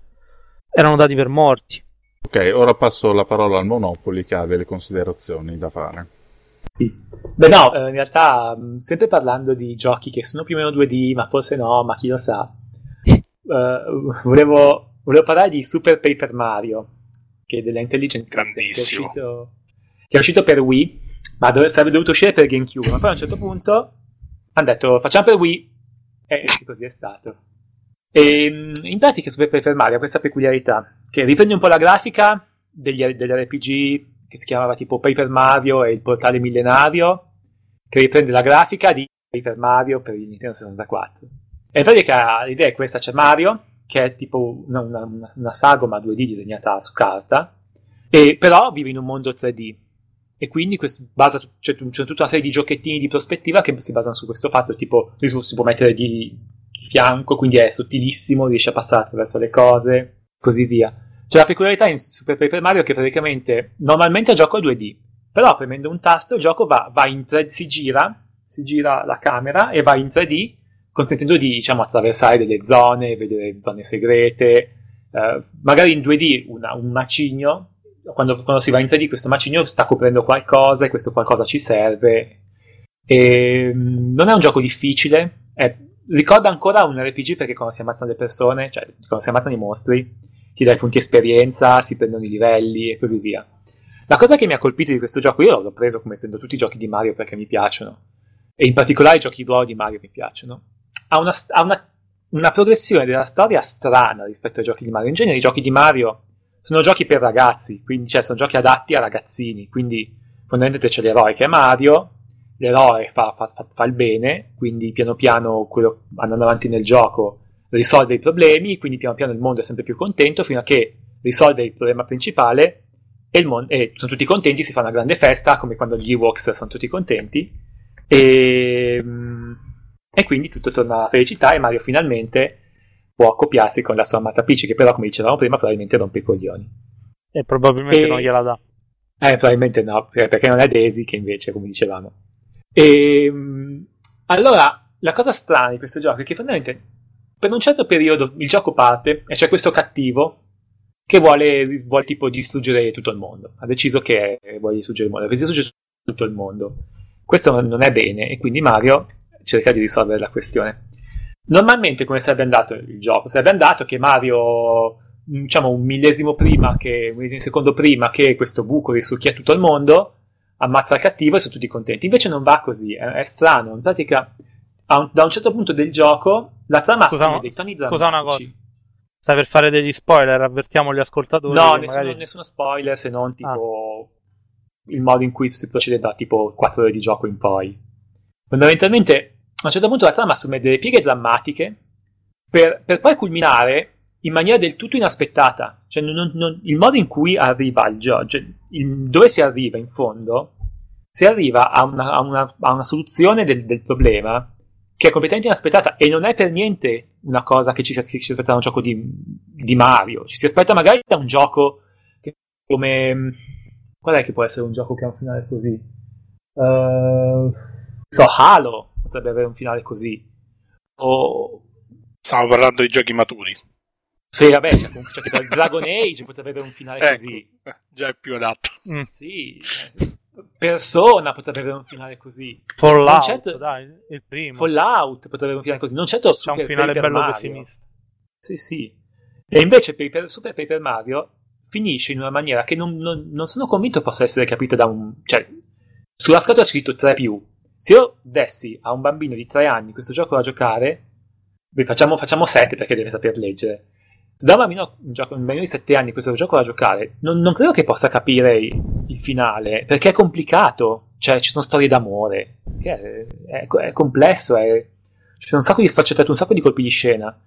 erano dati per morti. Ok, ora passo la parola al Monopoli che ha delle considerazioni da fare. Sì, beh no, eh, in realtà sempre parlando di giochi che sono più o meno 2D, ma forse no, ma chi lo sa. Uh, volevo Volevo parlare di Super Paper Mario, che è della Intelligence Grandissimo. Che è, uscito, che è uscito per Wii, ma dove, sarebbe dovuto uscire per GameCube, ma poi a un certo punto hanno detto facciamo per Wii, e così è stato. E in pratica Super Paper Mario ha questa peculiarità, che riprende un po' la grafica degli, degli RPG che si chiamava tipo Paper Mario e il portale millenario, che riprende la grafica di Paper Mario per il Nintendo 64. E in pratica l'idea è questa, c'è Mario che è tipo una, una, una sagoma 2D disegnata su carta, e però vive in un mondo 3D. E quindi basa, cioè, c'è tutta una serie di giochettini di prospettiva che si basano su questo fatto, tipo si può mettere di, di fianco, quindi è sottilissimo, riesce a passare attraverso le cose, così via. C'è la peculiarità in Super Paper Mario che praticamente normalmente gioco a 2D, però premendo un tasto il gioco va, va in 3D, si gira, si gira la camera e va in 3D consentendo di diciamo, attraversare delle zone, vedere zone segrete, eh, magari in 2D una, un macigno, quando, quando, si va in 3D questo macigno sta coprendo qualcosa e questo qualcosa ci serve. E, mm, non è un gioco difficile, è, ricorda ancora un RPG perché quando si ammazzano le persone, cioè quando si ammazzano i mostri, ti dai punti esperienza, si prendono i livelli e così via. La cosa che mi ha colpito di questo gioco, io l'ho preso come prendo tutti i giochi di Mario perché mi piacciono, e in particolare i giochi di ruolo di Mario mi piacciono, ha una, ha una, una progressione della storia strana rispetto ai giochi di Mario. In genere i giochi di Mario sono giochi per ragazzi, quindi cioè, sono giochi adatti a ragazzini, quindi fondamentalmente c'è l'eroe che è Mario, l'eroe fa, fa, fa, fa il bene, quindi piano piano quello, andando avanti nel gioco risolve i problemi, quindi piano piano il mondo è sempre più contento fino a che risolve il problema principale e, mondo, e sono tutti contenti, si fa una grande festa come quando gli Ewoks sono tutti contenti. E mm, e quindi tutto torna alla felicità e Mario finalmente può accoppiarsi con la sua amata Peach, che però, come dicevamo prima, probabilmente rompe i coglioni. E probabilmente e... non gliela dà. Eh, probabilmente no, perché non è Daisy che invece, come dicevamo. E allora la cosa strana di questo gioco è che fondamentalmente per un certo periodo il gioco parte e c'è questo cattivo che vuole, vuole tipo distruggere tutto il mondo. Ha deciso che vuole distruggere il mondo, vuole distruggere tutto il mondo. Questo non è bene e quindi Mario cerca di risolvere la questione. Normalmente come sarebbe andato il gioco? Sarebbe andato che Mario, diciamo un millesimo prima che, un millesimo secondo prima che questo buco risucchia tutto il mondo, ammazza il cattivo e sono tutti contenti. Invece non va così, è, è strano. In pratica, un, da un certo punto del gioco, la trama scusa, assume dei toni drammatici. Scusa una cosa. Stai per fare degli spoiler, avvertiamo gli ascoltatori. No, nessuno, magari... nessuno spoiler se non tipo ah. il modo in cui si procede da tipo 4 ore di gioco in poi. Fondamentalmente, a un certo punto la trama assume delle pieghe drammatiche per, per poi culminare in maniera del tutto inaspettata. Cioè, non, non, il modo in cui arriva il gioco, cioè, dove si arriva in fondo, si arriva a una, a una, a una soluzione del, del, problema che è completamente inaspettata e non è per niente una cosa che ci si, ci si aspetta da un gioco di, di, Mario. Ci si aspetta magari da un gioco che, come. Qual è che può essere un gioco che ha un finale così? Uh, so, Halo potrebbe avere un finale così. O. Stiamo parlando di giochi maturi. Sì, vabbè, c'è comunque c'è Dragon Age potrebbe avere un finale ecco, così. Già è più adatto. Mm. Sì, eh, Persona potrebbe avere un finale così. Fallout, certo... dai, il primo. Fallout potrebbe avere un finale così. Non certo C'è un finale Paper bello Mario. pessimista. Sì, sì. E invece Paper, Super Paper Mario finisce in una maniera che non, non, non sono convinto possa essere capita da un... Cioè, sulla scatola c'è scritto 3 più. Se io dessi a un bambino di 3 anni questo gioco da giocare, facciamo, facciamo 7 perché deve saper leggere se da un bambino, un, gioco, un bambino di 7 anni questo gioco da giocare, non, non, credo che possa capire il finale, perché è complicato, cioè ci sono storie d'amore, è, è, è, complesso, è, sono un sacco di sfaccettature, un sacco di colpi di scena.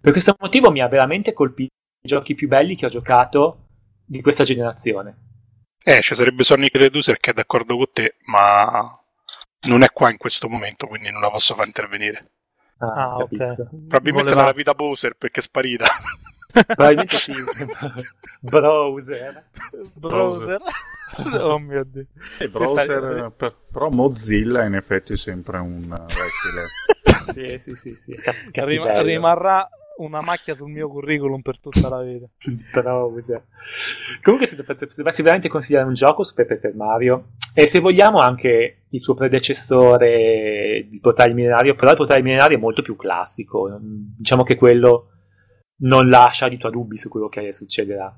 Per questo motivo mi ha veramente colpito i giochi più belli che ho giocato di questa generazione. Eh, ci sarebbe Sonic Reducer che è d'accordo con te, ma non è qua in questo momento, quindi non la posso far intervenire. Ah, ah okay. Probabilmente Voleva... la vita Bowser perché è sparita. Probabilmente sì. browser. Browser. oh mio dio. E browser, per, però Mozilla in effetti è sempre un rettile. sì, sì, sì, sì. Rim- rimarrà una macchia sul mio curriculum per tutta la vita. browser. Comunque se dovessi veramente consigliare un gioco su Pepe per Mario, e se vogliamo anche il suo predecessore, il portale millenario, però il portale millenario è molto più classico. Diciamo che quello non lascia di tua dubbi su quello che succederà.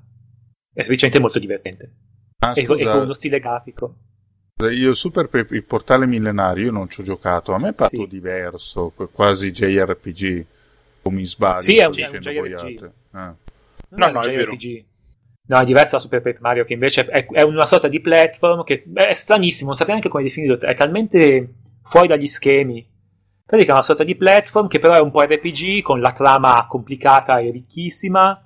È semplicemente molto divertente. Ah, e, e, con uno stile grafico. Io Super il portale millenario io non ci ho giocato, a me è fatto sì. diverso, quasi JRPG, o mi sbaglio. Sì, è un, è un JRPG. Ah. No, no, no, è, è vero. No, è diverso da Super Paper Mario, che invece è, è, una sorta di platform che è stranissimo, non sapete neanche come definirlo, è talmente fuori dagli schemi pratica è una sorta di platform che però è un po' RPG con la trama complicata e ricchissima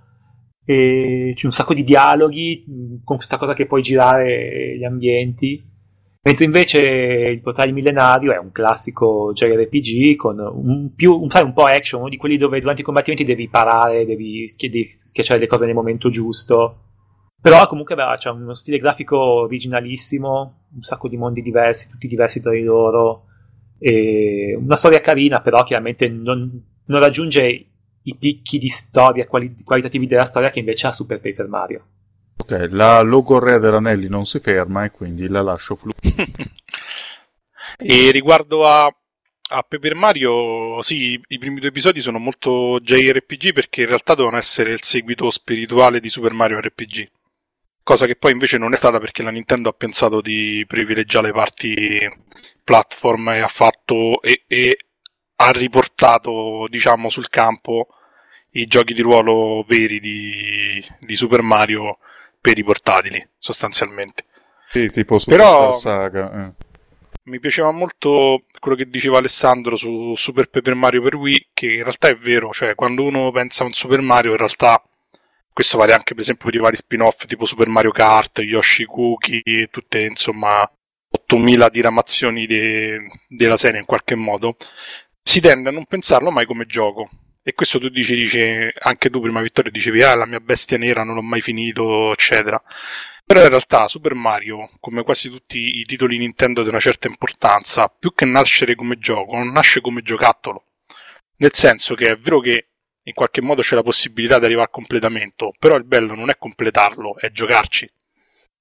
e c'è un sacco di dialoghi con questa cosa che puoi girare gli ambienti mentre invece il portale millenario è un classico JRPG con un, più, un, un po' action uno di quelli dove durante i combattimenti devi parare devi, devi schiacciare le cose nel momento giusto però comunque beh, c'è uno stile grafico originalissimo un sacco di mondi diversi tutti diversi tra di loro e una storia carina, però chiaramente non, non raggiunge i picchi di storia quali, qualitativi della storia che invece ha Super Paper Mario. Ok, la logorrea dell'anelli non si ferma e quindi la lascio fluire. e riguardo a, a Paper Mario, sì, i primi due episodi sono molto JRPG perché in realtà devono essere il seguito spirituale di Super Mario RPG cosa che poi invece non è stata perché la Nintendo ha pensato di privilegiare le parti platform e ha fatto e, e ha riportato diciamo sul campo i giochi di ruolo veri di, di Super Mario per i portatili sostanzialmente sì, tipo Super Però, Saga eh. mi piaceva molto quello che diceva Alessandro su Super Paper Mario per Wii che in realtà è vero cioè quando uno pensa a un Super Mario in realtà questo vale anche per esempio per i vari spin-off tipo Super Mario Kart, Yoshi Cookie, tutte insomma 8000 diramazioni de- della serie in qualche modo, si tende a non pensarlo mai come gioco. E questo tu dici, dici anche tu prima Vittorio dicevi, ah la mia bestia nera non l'ho mai finito, eccetera. Però in realtà Super Mario, come quasi tutti i titoli Nintendo di una certa importanza, più che nascere come gioco, non nasce come giocattolo. Nel senso che è vero che in qualche modo c'è la possibilità di arrivare al completamento, però il bello non è completarlo, è giocarci.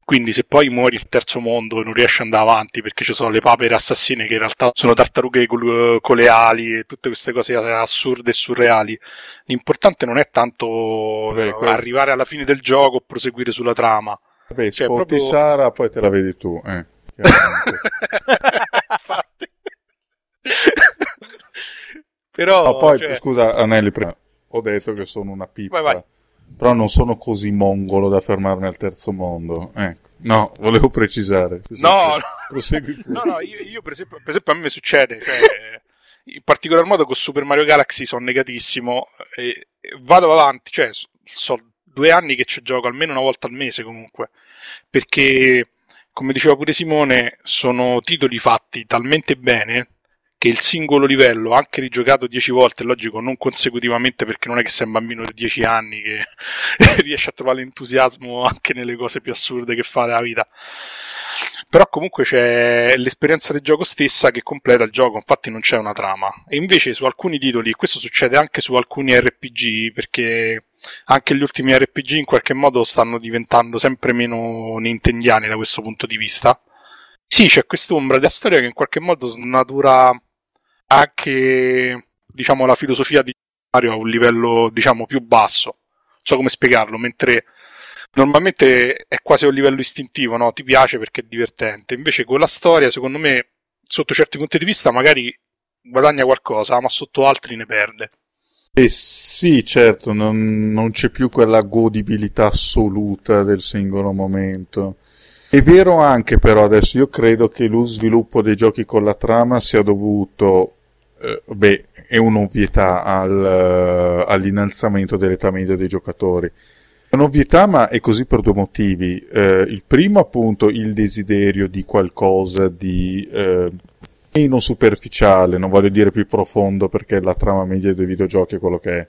Quindi se poi muori il terzo mondo e non riesci ad andare avanti perché ci sono le papere assassine che in realtà sono tartarughe con, con le ali e tutte queste cose assurde e surreali, l'importante non è tanto Beh, arrivare alla fine del gioco o proseguire sulla trama. Vabbè, cioè, proprio... Sara, poi te la vedi tu. Eh, Però, no, poi, cioè... scusa, Anelli, ho detto che sono una pippa. Vai, vai. Però non sono così mongolo da fermarmi al terzo mondo. Ecco. No, volevo precisare. No, no, no, io, io per, esempio, per, esempio, a me succede, cioè, in particolar modo con Super Mario Galaxy sono negatissimo e, e vado avanti, cioè sono due anni che ci gioco almeno una volta al mese comunque, perché come diceva pure Simone, sono titoli fatti talmente bene che il singolo livello, anche rigiocato dieci volte, logico, non consecutivamente perché non è che sei un bambino di dieci anni che riesce a trovare l'entusiasmo anche nelle cose più assurde che fa nella vita. Però comunque c'è l'esperienza del gioco stessa che completa il gioco, infatti non c'è una trama. E invece su alcuni titoli, questo succede anche su alcuni RPG, perché anche gli ultimi RPG in qualche modo stanno diventando sempre meno nintendiani da questo punto di vista. Sì, c'è quest'ombra della storia che in qualche modo snatura anche diciamo, la filosofia di Mario a un livello diciamo, più basso. Non so come spiegarlo, mentre normalmente è quasi a un livello istintivo, no? ti piace perché è divertente. Invece con la storia, secondo me, sotto certi punti di vista, magari guadagna qualcosa, ma sotto altri ne perde. Eh sì, certo, non, non c'è più quella godibilità assoluta del singolo momento. È vero anche però adesso io credo che lo sviluppo dei giochi con la trama sia dovuto eh, beh, è un'ovvietà al, uh, all'innalzamento dell'età media dei giocatori. È un'ovvietà, ma è così per due motivi. Eh, il primo, appunto, il desiderio di qualcosa di eh, meno superficiale, non voglio dire più profondo perché la trama media dei videogiochi è quello che è.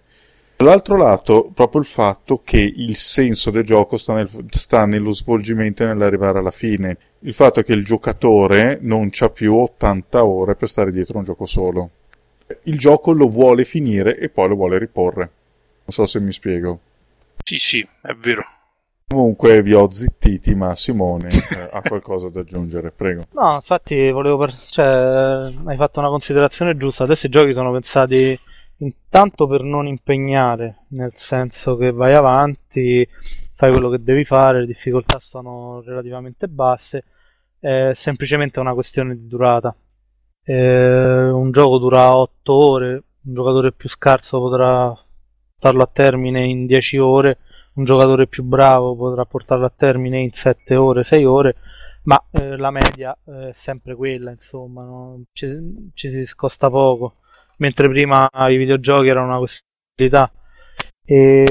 Dall'altro lato, proprio il fatto che il senso del gioco sta, nel, sta nello svolgimento e nell'arrivare alla fine. Il fatto che il giocatore non ha più 80 ore per stare dietro un gioco solo il gioco lo vuole finire e poi lo vuole riporre. Non so se mi spiego. Sì, sì, è vero. Comunque vi ho zittiti, ma Simone eh, ha qualcosa da aggiungere, prego. No, infatti volevo per... cioè, hai fatto una considerazione giusta. Adesso i giochi sono pensati intanto per non impegnare, nel senso che vai avanti, fai quello che devi fare, le difficoltà sono relativamente basse, è semplicemente una questione di durata. Eh, un gioco dura 8 ore, un giocatore più scarso potrà portarlo a termine in 10 ore, un giocatore più bravo potrà portarlo a termine in 7 ore, 6 ore, ma eh, la media è sempre quella, insomma, no? ci, ci, si scosta poco, mentre prima i videogiochi erano una questione e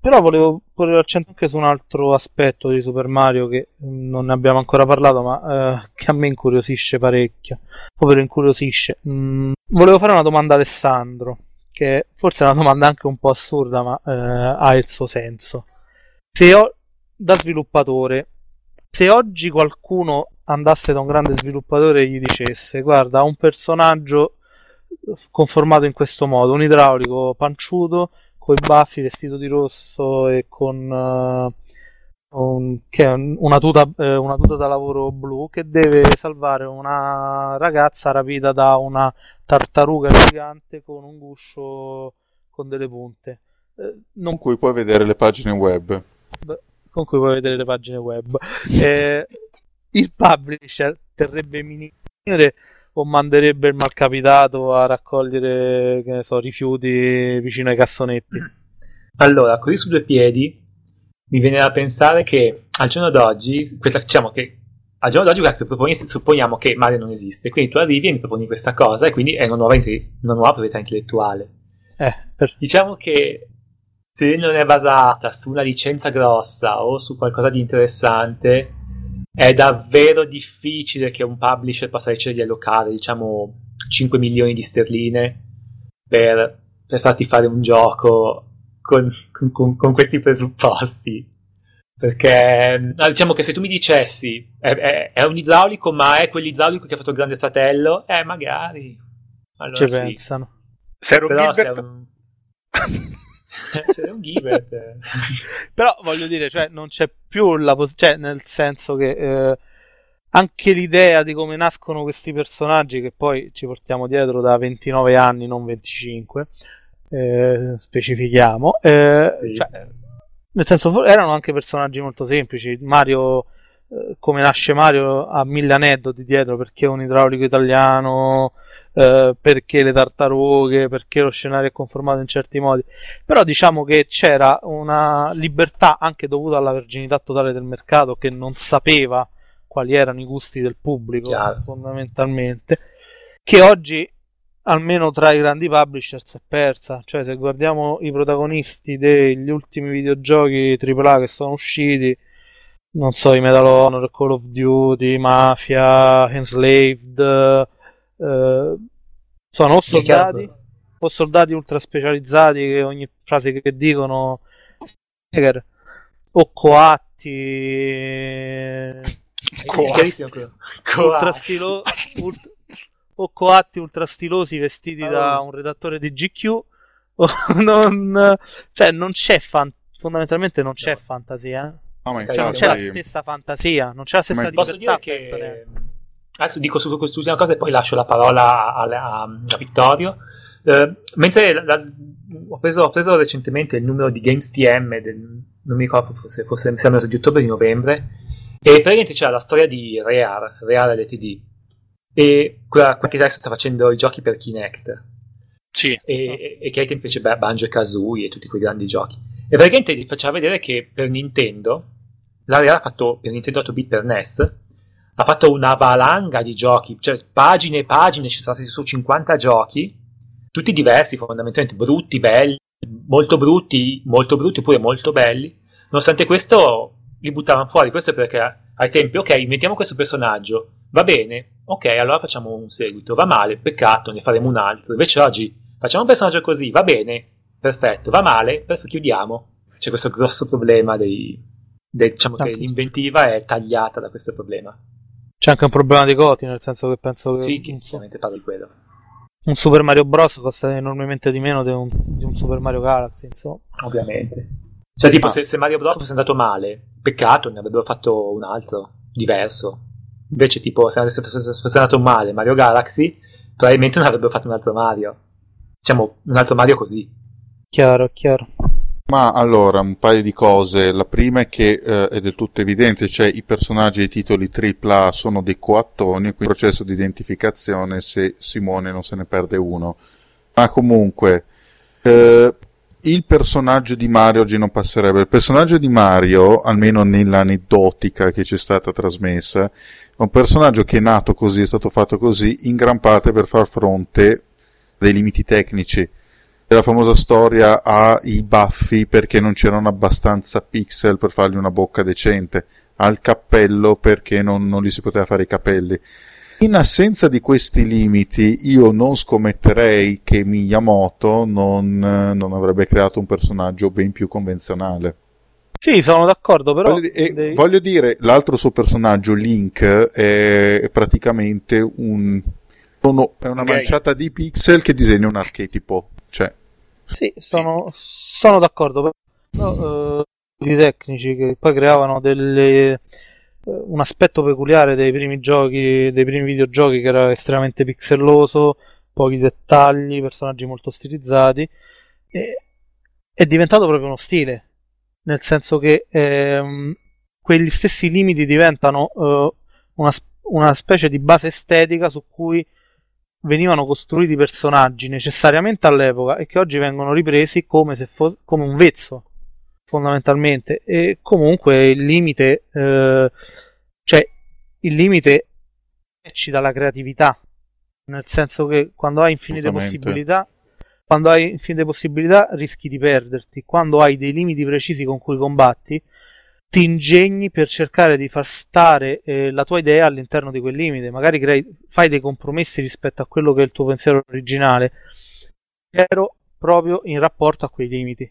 però volevo porre l'accento anche su un altro aspetto di Super Mario che mm, non ne abbiamo ancora parlato, ma eh, che a me incuriosisce parecchio. Ovvero incuriosisce. Mm, volevo fare una domanda a Alessandro, che forse è una domanda anche un po' assurda, ma eh, ha il suo senso. Se ho, da sviluppatore, se oggi qualcuno andasse da un grande sviluppatore e gli dicesse: Guarda, un personaggio conformato in questo modo, un idraulico panciuto con i baffi, vestito di rosso e con uh, un, una, tuta, eh, una, tuta, da lavoro blu che deve salvare una ragazza rapita da una tartaruga gigante con un guscio con delle punte. Eh, non... Con cui puoi vedere le pagine web. con cui puoi vedere le pagine web. Eh, il publisher terrebbe minore o manderebbe il malcapitato a raccogliere che ne so, rifiuti vicino ai cassonetti? Allora, così su due piedi mi viene da pensare che al giorno d'oggi, questa, diciamo che al giorno d'oggi che proponi, supponiamo che Mario non esiste, quindi tu arrivi e mi proponi questa cosa e quindi è una nuova, una nuova proprietà intellettuale. Eh, per... Diciamo che se non è basata su una licenza grossa o su qualcosa di interessante, è davvero difficile che un publisher possa decidere di allocare, diciamo, 5 milioni di sterline per, per farti fare un gioco con, con, con questi presupposti. Perché diciamo che se tu mi dicessi è, è, è un idraulico, ma è quell'idraulico che ha fatto il grande fratello, eh, magari. Allora Ci sì. pensano. Se ero Però Gilbert... se un... sei un Gilbert. Però voglio dire, cioè, non c'è più la possibilità, cioè, nel senso che eh, anche l'idea di come nascono questi personaggi, che poi ci portiamo dietro da 29 anni, non 25, eh, specifichiamo, eh, sì. cioè, nel senso, erano anche personaggi molto semplici. Mario, eh, come nasce Mario, ha mille aneddoti dietro perché è un idraulico italiano, eh, perché le tartarughe, perché lo scenario è conformato in certi modi. Però diciamo che c'era una libertà anche dovuta alla verginità totale del mercato che non sapeva quali erano i gusti del pubblico, Chiaro. fondamentalmente. Che oggi almeno tra i grandi publisher si è persa. Cioè, se guardiamo i protagonisti degli ultimi videogiochi AAA che sono usciti, non so, i Medal of Honor, Call of Duty, Mafia, Enslaved, eh, sono o soldati o soldati ultra specializzati che ogni frase che dicono o coatti coatti ultra stilo ultra, o coatti ultra stilosi vestiti oh. da un redattore di GQ o non, cioè non c'è fan, fondamentalmente non c'è no. fantasia no, cioè, non c'è la stessa fantasia non c'è la stessa ma posso dire che adesso dico su quest'ultima cosa e poi lascio la parola a, a, a Vittorio uh, mentre la, la, ho, preso, ho, preso, recentemente il numero di GamesTM del, non mi ricordo fosse, fosse mi sembra di ottobre di novembre e praticamente c'era la storia di Rear Rear LTD e quella, quella che adesso sta facendo i giochi per Kinect. Sì. E, e che ai tempi fece Banjo e Kazooie e tutti quei grandi giochi. E praticamente ti faceva vedere che per Nintendo, l'area ha fatto per Nintendo 8 bit per NES, ha fatto una valanga di giochi, cioè pagine e pagine, ci sono stati su 50 giochi, tutti diversi fondamentalmente, brutti, belli, molto brutti, molto brutti oppure molto belli. Nonostante questo li buttavano fuori, questo è perché ai tempi, ok, mettiamo questo personaggio, va bene, ok, allora facciamo un seguito, va male, peccato, ne faremo un altro. Invece oggi facciamo un personaggio così, va bene, perfetto, va male, perfetto, chiudiamo. C'è questo grosso problema dei, dei diciamo che l'inventiva è tagliata da questo problema. C'è anche un problema di coti, nel senso che penso che... Sì, chiaramente parlo di quello. Un Super Mario Bros. costa enormemente di meno di un, di un Super Mario Galaxy, insomma. Ovviamente. Cioè, tipo, ah. se, se, Mario Bros. fosse andato male, peccato, ne avrebbero fatto un altro, diverso. Invece, tipo, se, se fosse andato male Mario Galaxy, probabilmente non avrebbero fatto un altro Mario. Diciamo, un altro Mario così. Chiaro, chiaro. Ma allora, un paio di cose. La prima è che eh, è del tutto evidente, cioè i personaggi dei titoli AAA sono dei coattoni, quindi il processo di identificazione se Simone non se ne perde uno. Ma comunque, eh, il personaggio di Mario oggi non passerebbe. Il personaggio di Mario, almeno nell'aneddotica che ci è stata trasmessa, è un personaggio che è nato così, è stato fatto così, in gran parte per far fronte dei limiti tecnici. La famosa storia ai baffi perché non c'erano abbastanza pixel per fargli una bocca decente, al cappello perché non, non gli si poteva fare i capelli in assenza di questi limiti, io non scommetterei che Miyamoto non, non avrebbe creato un personaggio ben più convenzionale. Sì, sono d'accordo, però. Voglio, eh, devi... voglio dire, l'altro suo personaggio, Link, è praticamente un. Sono, è una okay. manciata di pixel che disegna un archetipo. Cioè. Sì, sono, sono d'accordo, però. Uh, i tecnici che poi creavano delle eh, un aspetto peculiare dei primi giochi, dei primi videogiochi che era estremamente pixelloso, pochi dettagli, personaggi molto stilizzati, e è diventato proprio uno stile, nel senso che ehm, quegli stessi limiti diventano eh, una, una specie di base estetica su cui venivano costruiti personaggi necessariamente all'epoca e che oggi vengono ripresi come, se fo- come un vezzo fondamentalmente. E comunque il limite eh, cioè il limite ci dà la creatività nel senso che quando hai infinite possibilità quando hai infinite possibilità rischi di perderti quando hai dei limiti precisi con cui combatti ti ingegni per cercare di far stare eh, la tua idea all'interno di quel limite magari crei, fai dei compromessi rispetto a quello che è il tuo pensiero originale però proprio in rapporto a quei limiti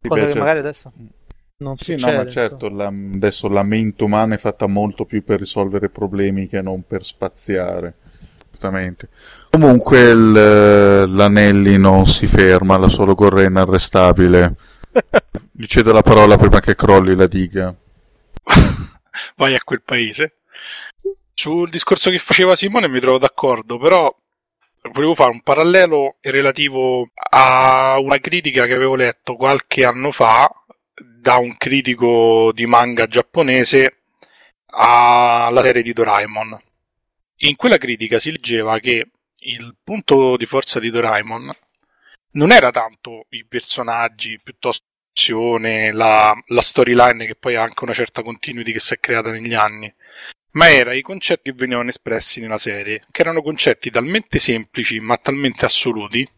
Cosa che certo. magari adesso. non Sì, succede. no, ma certo, la- adesso la mente umana è fatta molto più per risolvere problemi che non per spaziare. Comunque il- l'Anelli non si ferma, la sua logorra è inarrestabile. Gli cedo la parola prima che crolli la diga. vai a quel paese. Sul discorso che faceva Simone mi trovo d'accordo, però volevo fare un parallelo relativo a una critica che avevo letto qualche anno fa da un critico di manga giapponese alla serie di Doraemon. In quella critica si leggeva che il punto di forza di Doraemon non era tanto i personaggi, piuttosto la, la storyline che poi ha anche una certa continuity che si è creata negli anni, ma era i concetti che venivano espressi nella serie, che erano concetti talmente semplici ma talmente assoluti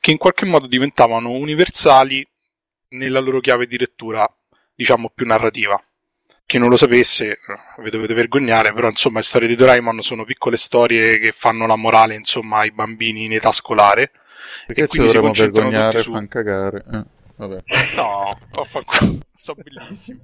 che in qualche modo diventavano universali nella loro chiave di lettura, diciamo più narrativa. Chi non lo sapesse, vi dovete vergognare, però insomma le storie di Doraemon sono piccole storie che fanno la morale insomma ai bambini in età scolare. Perché ci dovremmo vergognare, su- fan cagare. Eh, vabbè. No, sono bellissimi.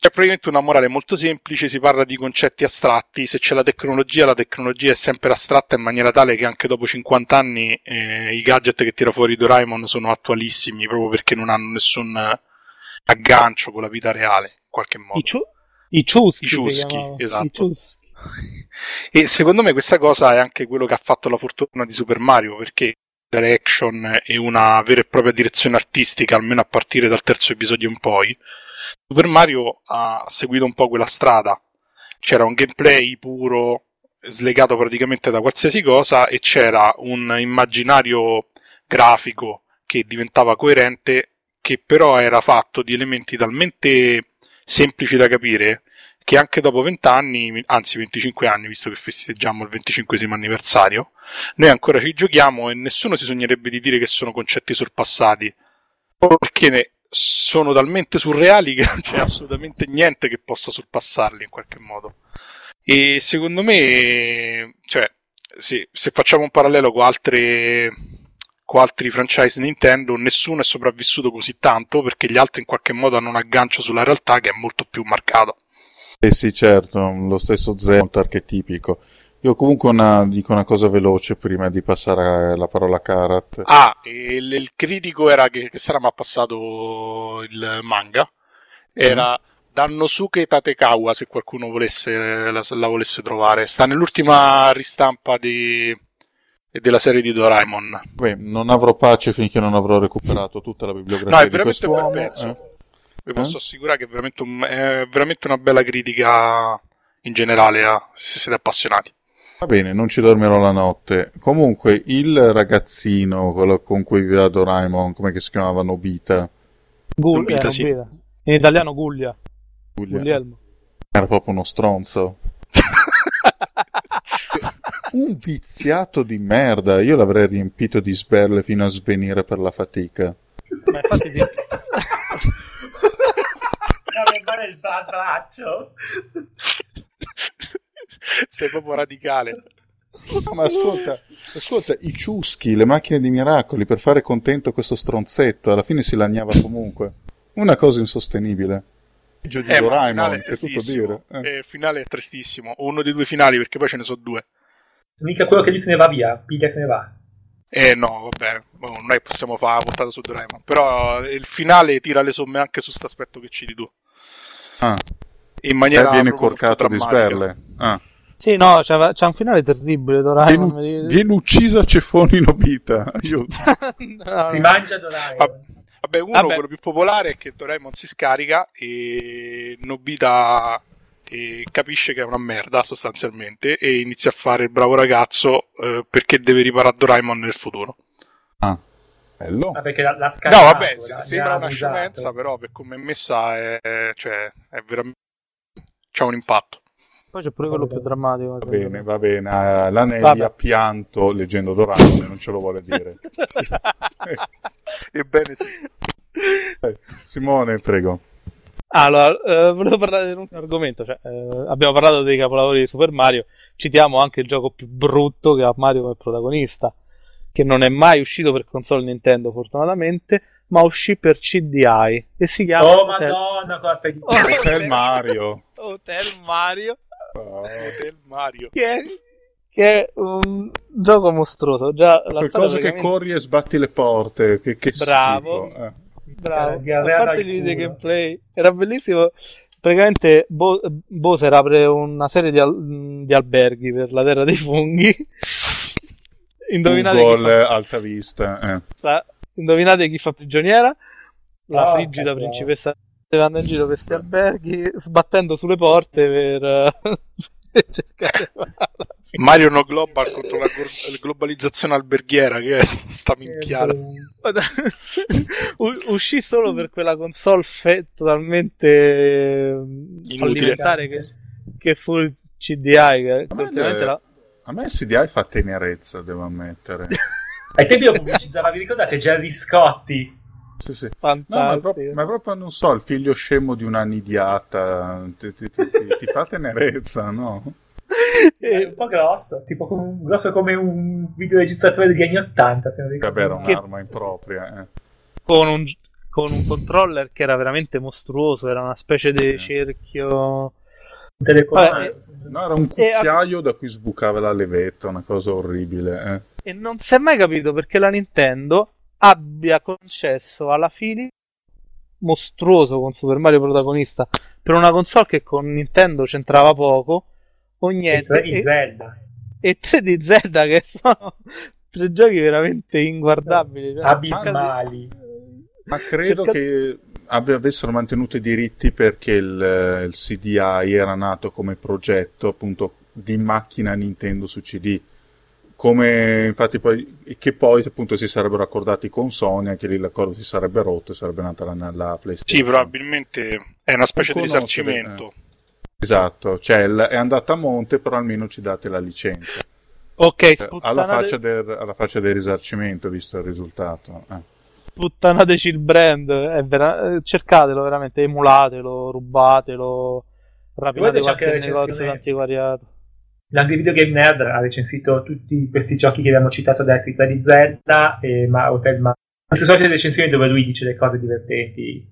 C'è praticamente una morale molto semplice, si parla di concetti astratti, se c'è la tecnologia, la tecnologia è sempre astratta in maniera tale che anche dopo 50 anni eh, i gadget che tira fuori Doraemon sono attualissimi proprio perché non hanno nessun aggancio con la vita reale, in qualche modo. I, ciu- i ciuschi. I ciuschi, esatto. I ciuschi. E secondo me questa cosa è anche quello che ha fatto la fortuna di Super Mario, perché direction e una vera e propria direzione artistica, almeno a partire dal terzo episodio in poi, Super Mario ha seguito un po' quella strada. C'era un gameplay puro, slegato praticamente da qualsiasi cosa, e c'era un immaginario grafico che diventava coerente, che però era fatto di elementi talmente semplici da capire che anche dopo 20 anni, anzi 25 anni, visto che festeggiamo il 25 anniversario, noi ancora ci giochiamo e nessuno si sognerebbe di dire che sono concetti sorpassati, perché ne- sono talmente surreali che non c'è assolutamente niente che possa sorpassarli in qualche modo. E secondo me, cioè, se, se facciamo un parallelo con altre con altri franchise Nintendo, nessuno è sopravvissuto così tanto perché gli altri in qualche modo hanno un aggancio sulla realtà che è molto più marcato. Eh sì, certo, lo stesso Zen, molto archetipico. Io comunque una- dico una cosa veloce prima di passare la parola a Karat. Ah, il, il critico era che, che sarà mi ha passato il manga. Era Dannosuke Tatekawa, se qualcuno volesse, la, la volesse trovare. Sta nell'ultima ristampa di, della serie di Doraemon. Beh, non avrò pace finché non avrò recuperato tutta la bibliografia No, è di veramente un quest'uomo. pezzo. eh. Vi posso assicurare che è veramente, un- è veramente una bella critica in generale, a- se siete appassionati. Va bene, non ci dormirò la notte. Comunque, il ragazzino, quello con cui viveva Doraemon, come che si chiamava Nobita, Gul- Nobita, eh, sì. Nobita. In italiano Guglia. Giulia, Guglielmo. era proprio uno stronzo. Un viziato di merda. Io l'avrei riempito di sberle fino a svenire per la fatica. Ma infatti Avrebbe il braccio. Sei proprio radicale. No, ma ascolta, ascolta, i ciuschi, le macchine di miracoli per fare contento questo stronzetto, alla fine si lagnava comunque. Una cosa insostenibile. Peggio di Eh, Doraemon, finale è che è tutto tristissimo. dire. Eh. Eh, finale è tristissimo. O uno dei due finali, perché poi ce ne sono due. Mica quello che lui se ne va via, piglia e se ne va. Eh no, vabbè, boh, non è che possiamo fare la puntata su Doraemon. Però il finale tira le somme anche su questo aspetto che citi tu. Ah, In maniera eh, viene corcato di sberle. Ah. Sì, no, c'ha, c'ha un finale terribile Doraemon. Viene, viene ucciso a ceffoni Nobita. Io- No, Si mangia Doraemon. Vabbè, uno, Vabbè. quello più popolare, è che Doraemon si scarica e Nobita eh, capisce che è una merda sostanzialmente e inizia a fare il bravo ragazzo eh, perché deve riparare Doraemon nel futuro. Ah, bello. Ah, perché la, la No, vabbè, la- se- sembra una scemenza, però per come è messa è, è- cioè, è veramente... c'ha un impatto. Poi c'è pure quello più drammatico. Va bene, va bene. Eh, L'Anelli Vabbè. ha pianto leggendo Doraemon, non ce lo vuole dire. Ebbene sì. Eh, Simone, prego. Allora, eh, volevo parlare di un argomento. Cioè, eh, abbiamo parlato dei capolavori di Super Mario. Citiamo anche il gioco più brutto che ha Mario come protagonista, che non è mai uscito per console Nintendo, fortunatamente, ma uscì per CDI e si chiama Oh Hotel, madonna, cosa stai dicendo? Hotel Mario. Hotel Mario, Oh, Del Mario. che è, che è un gioco mostruoso. Già la quel storia cosa che praticamente- corri e sbatti le porte. Che, che Bravo. eh. Bravo. Di A parte al i video gameplay, era bellissimo. Praticamente Bo- Bowser apre una serie di, al- di alberghi per la terra dei funghi. Indovinate chi, Google fa, alta vista. eh. fa- indovinate chi fa prigioniera? La Oh, frigida che principessa vanno in giro per questi alberghi sbattendo sulle porte per, eh, per cercare la Mario No Global contro la globalizzazione alberghiera, che è sta minchiata. U- uscì solo per quella console fe- totalmente eh, fallimentare che, che fu il CDI. Che la- a me il CDI fa tenerezza, devo ammettere. Ai tempi lo pubblicizzava, vi ricordate? Gerry Scotti. Sì, sì. No, ma, fantastico. proprio, ma proprio, non so, il figlio scemo di una nidiata ti, ti- ti- ti- ti fa tenerezza, no? È E- un po' grosso, tipo come grosso come un videoregistratore degli anni 80, se non ricordo. Vabbè, era un'arma impropria. eh. con, un, con un controller che era veramente mostruoso, era una specie di cerchio. Un telecomando. No, era un E a- cucchiaio da cui sbucava la levetta, una cosa orribile. eh. E non si è mai capito perché la Nintendo abbia concesso alla Philips mostruoso con Super Mario protagonista per una console che con Nintendo c'entrava poco o niente e, Zelda. e 3 di Zelda che sono tre giochi veramente inguardabili cioè, Abismali. Ma credo Cerca- che avessero mantenuto i diritti perché il, il CDI era nato come progetto appunto di macchina Nintendo su CD. Come infatti poi, che poi appunto si sarebbero accordati con Sony, anche lì l'accordo si sarebbe rotto e sarebbe nata la, la PlayStation. Sì, probabilmente è una specie di risarcimento. Esatto, cioè è andata a monte, però almeno ci date la licenza. ok Cioè, alla, sputtanate, faccia del, alla faccia del risarcimento, visto il risultato. eh. Sputtanateci il brand vera- cercatelo veramente emulatelo rubatelo rapinate qualche anche negozio d'antiquariato L'Angry Video Game Nerd ha recensito tutti questi giochi che abbiamo citato adesso, i 3 di Zelda e ma- Hotel Ma. Queste solite recensioni dove lui dice le cose divertenti.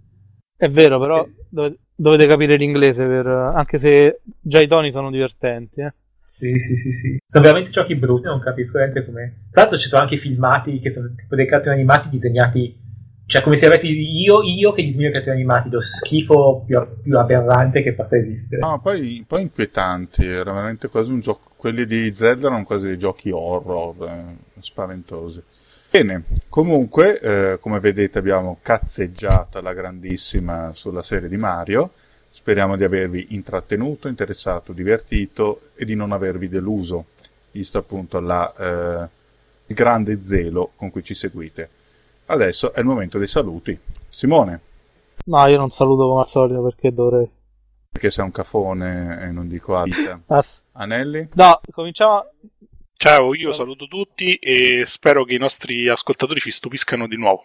È vero, però dove- dovete capire l'inglese, per, anche se già i toni sono divertenti. Eh. Sì, sì, sì, sì. Sono veramente giochi brutti, non capisco veramente come. Tra l'altro ci sono anche i filmati che sono tipo dei cartoni animati disegnati. Cioè, come se avessi io, io che disegno i cartoni animati, lo schifo più, più aberrante che possa esistere. No, poi, poi inquietanti, era veramente quasi un gioco. Quelli di Zelda erano quasi dei giochi horror, eh, spaventosi. Bene, comunque, eh, come vedete, abbiamo cazzeggiata la grandissima sulla serie di Mario. Speriamo di avervi intrattenuto, interessato, divertito e di non avervi deluso, visto appunto la, eh, il grande zelo con cui ci seguite. Adesso è il momento dei saluti. Simone, No, io non saluto come al solito perché dovrei. perché sei un cafone e non dico a vita. Ass- Anelli? No, cominciamo. Ciao, io saluto tutti e spero che i nostri ascoltatori ci stupiscano di nuovo.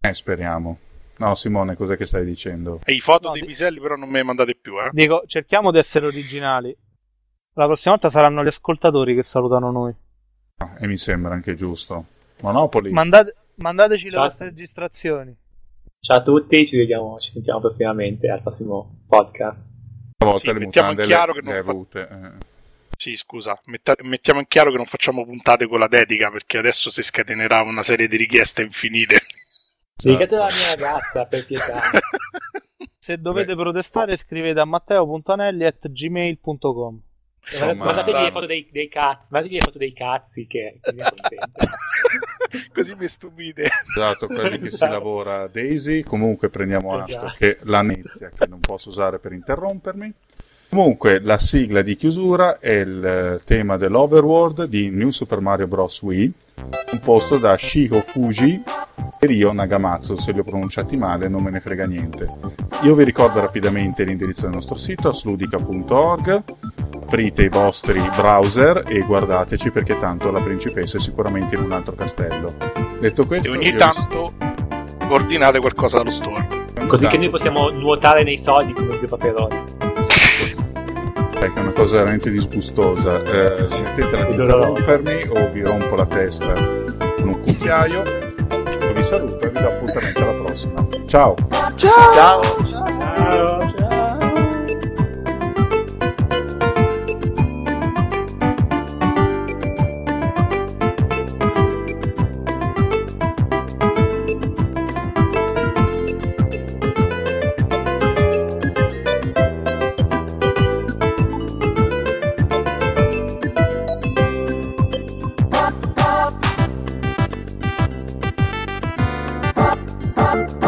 Eh, speriamo. No, Simone, cos'è che stai dicendo? E i foto No, dei di- piselli però non me le mandate più, eh? Dico, cerchiamo di essere originali. La prossima volta saranno gli ascoltatori che salutano noi. Ah, e mi sembra anche giusto. Monopoli? Mandate- mandateci le Ciao. vostre registrazioni. Ciao a tutti, ci vediamo, ci sentiamo prossimamente al prossimo podcast. Stavolta Sì, le mettiamo in chiaro le, che non le fa- avute. eh. Sì, scusa, metta- mettiamo in chiaro che non facciamo puntate con la dedica perché adesso si scatenerà una serie di richieste infinite. Dedicate Esatto. alla mia ragazza, per pietà. Se dovete protestare, scrivete a matteo.anelli.gmail.com. Insomma, Guardatevi le foto dei, dei cazzi, guardatevi le foto dei cazzi che, che. Così mi stupite. Esatto, quelli che si Esatto. lavora a Daisy. Comunque prendiamo atto Esatto. che la nezia che non posso usare per interrompermi. Comunque la sigla di chiusura è il eh, tema dell'Overworld di New Super Mario Bros. Wii, composto da Shiho Fuji e Ryo Nagamatsu. Se li ho pronunciati male non me ne frega niente. Io vi ricordo rapidamente l'indirizzo del nostro sito, sludica.org. Aprite i vostri browser e guardateci perché tanto la principessa è sicuramente in un altro castello. Detto questo, E ogni vi- tanto ordinate qualcosa dallo store. Così che noi possiamo nuotare nei soldi come zio Paperoni. Ecco, è una cosa veramente disgustosa. Eh, smettetela di interrompermi o vi rompo la testa con un cucchiaio. Io vi saluto e vi do appuntamento alla prossima. prossima. Ciao. Ciao. Ciao. Ciao. Bye.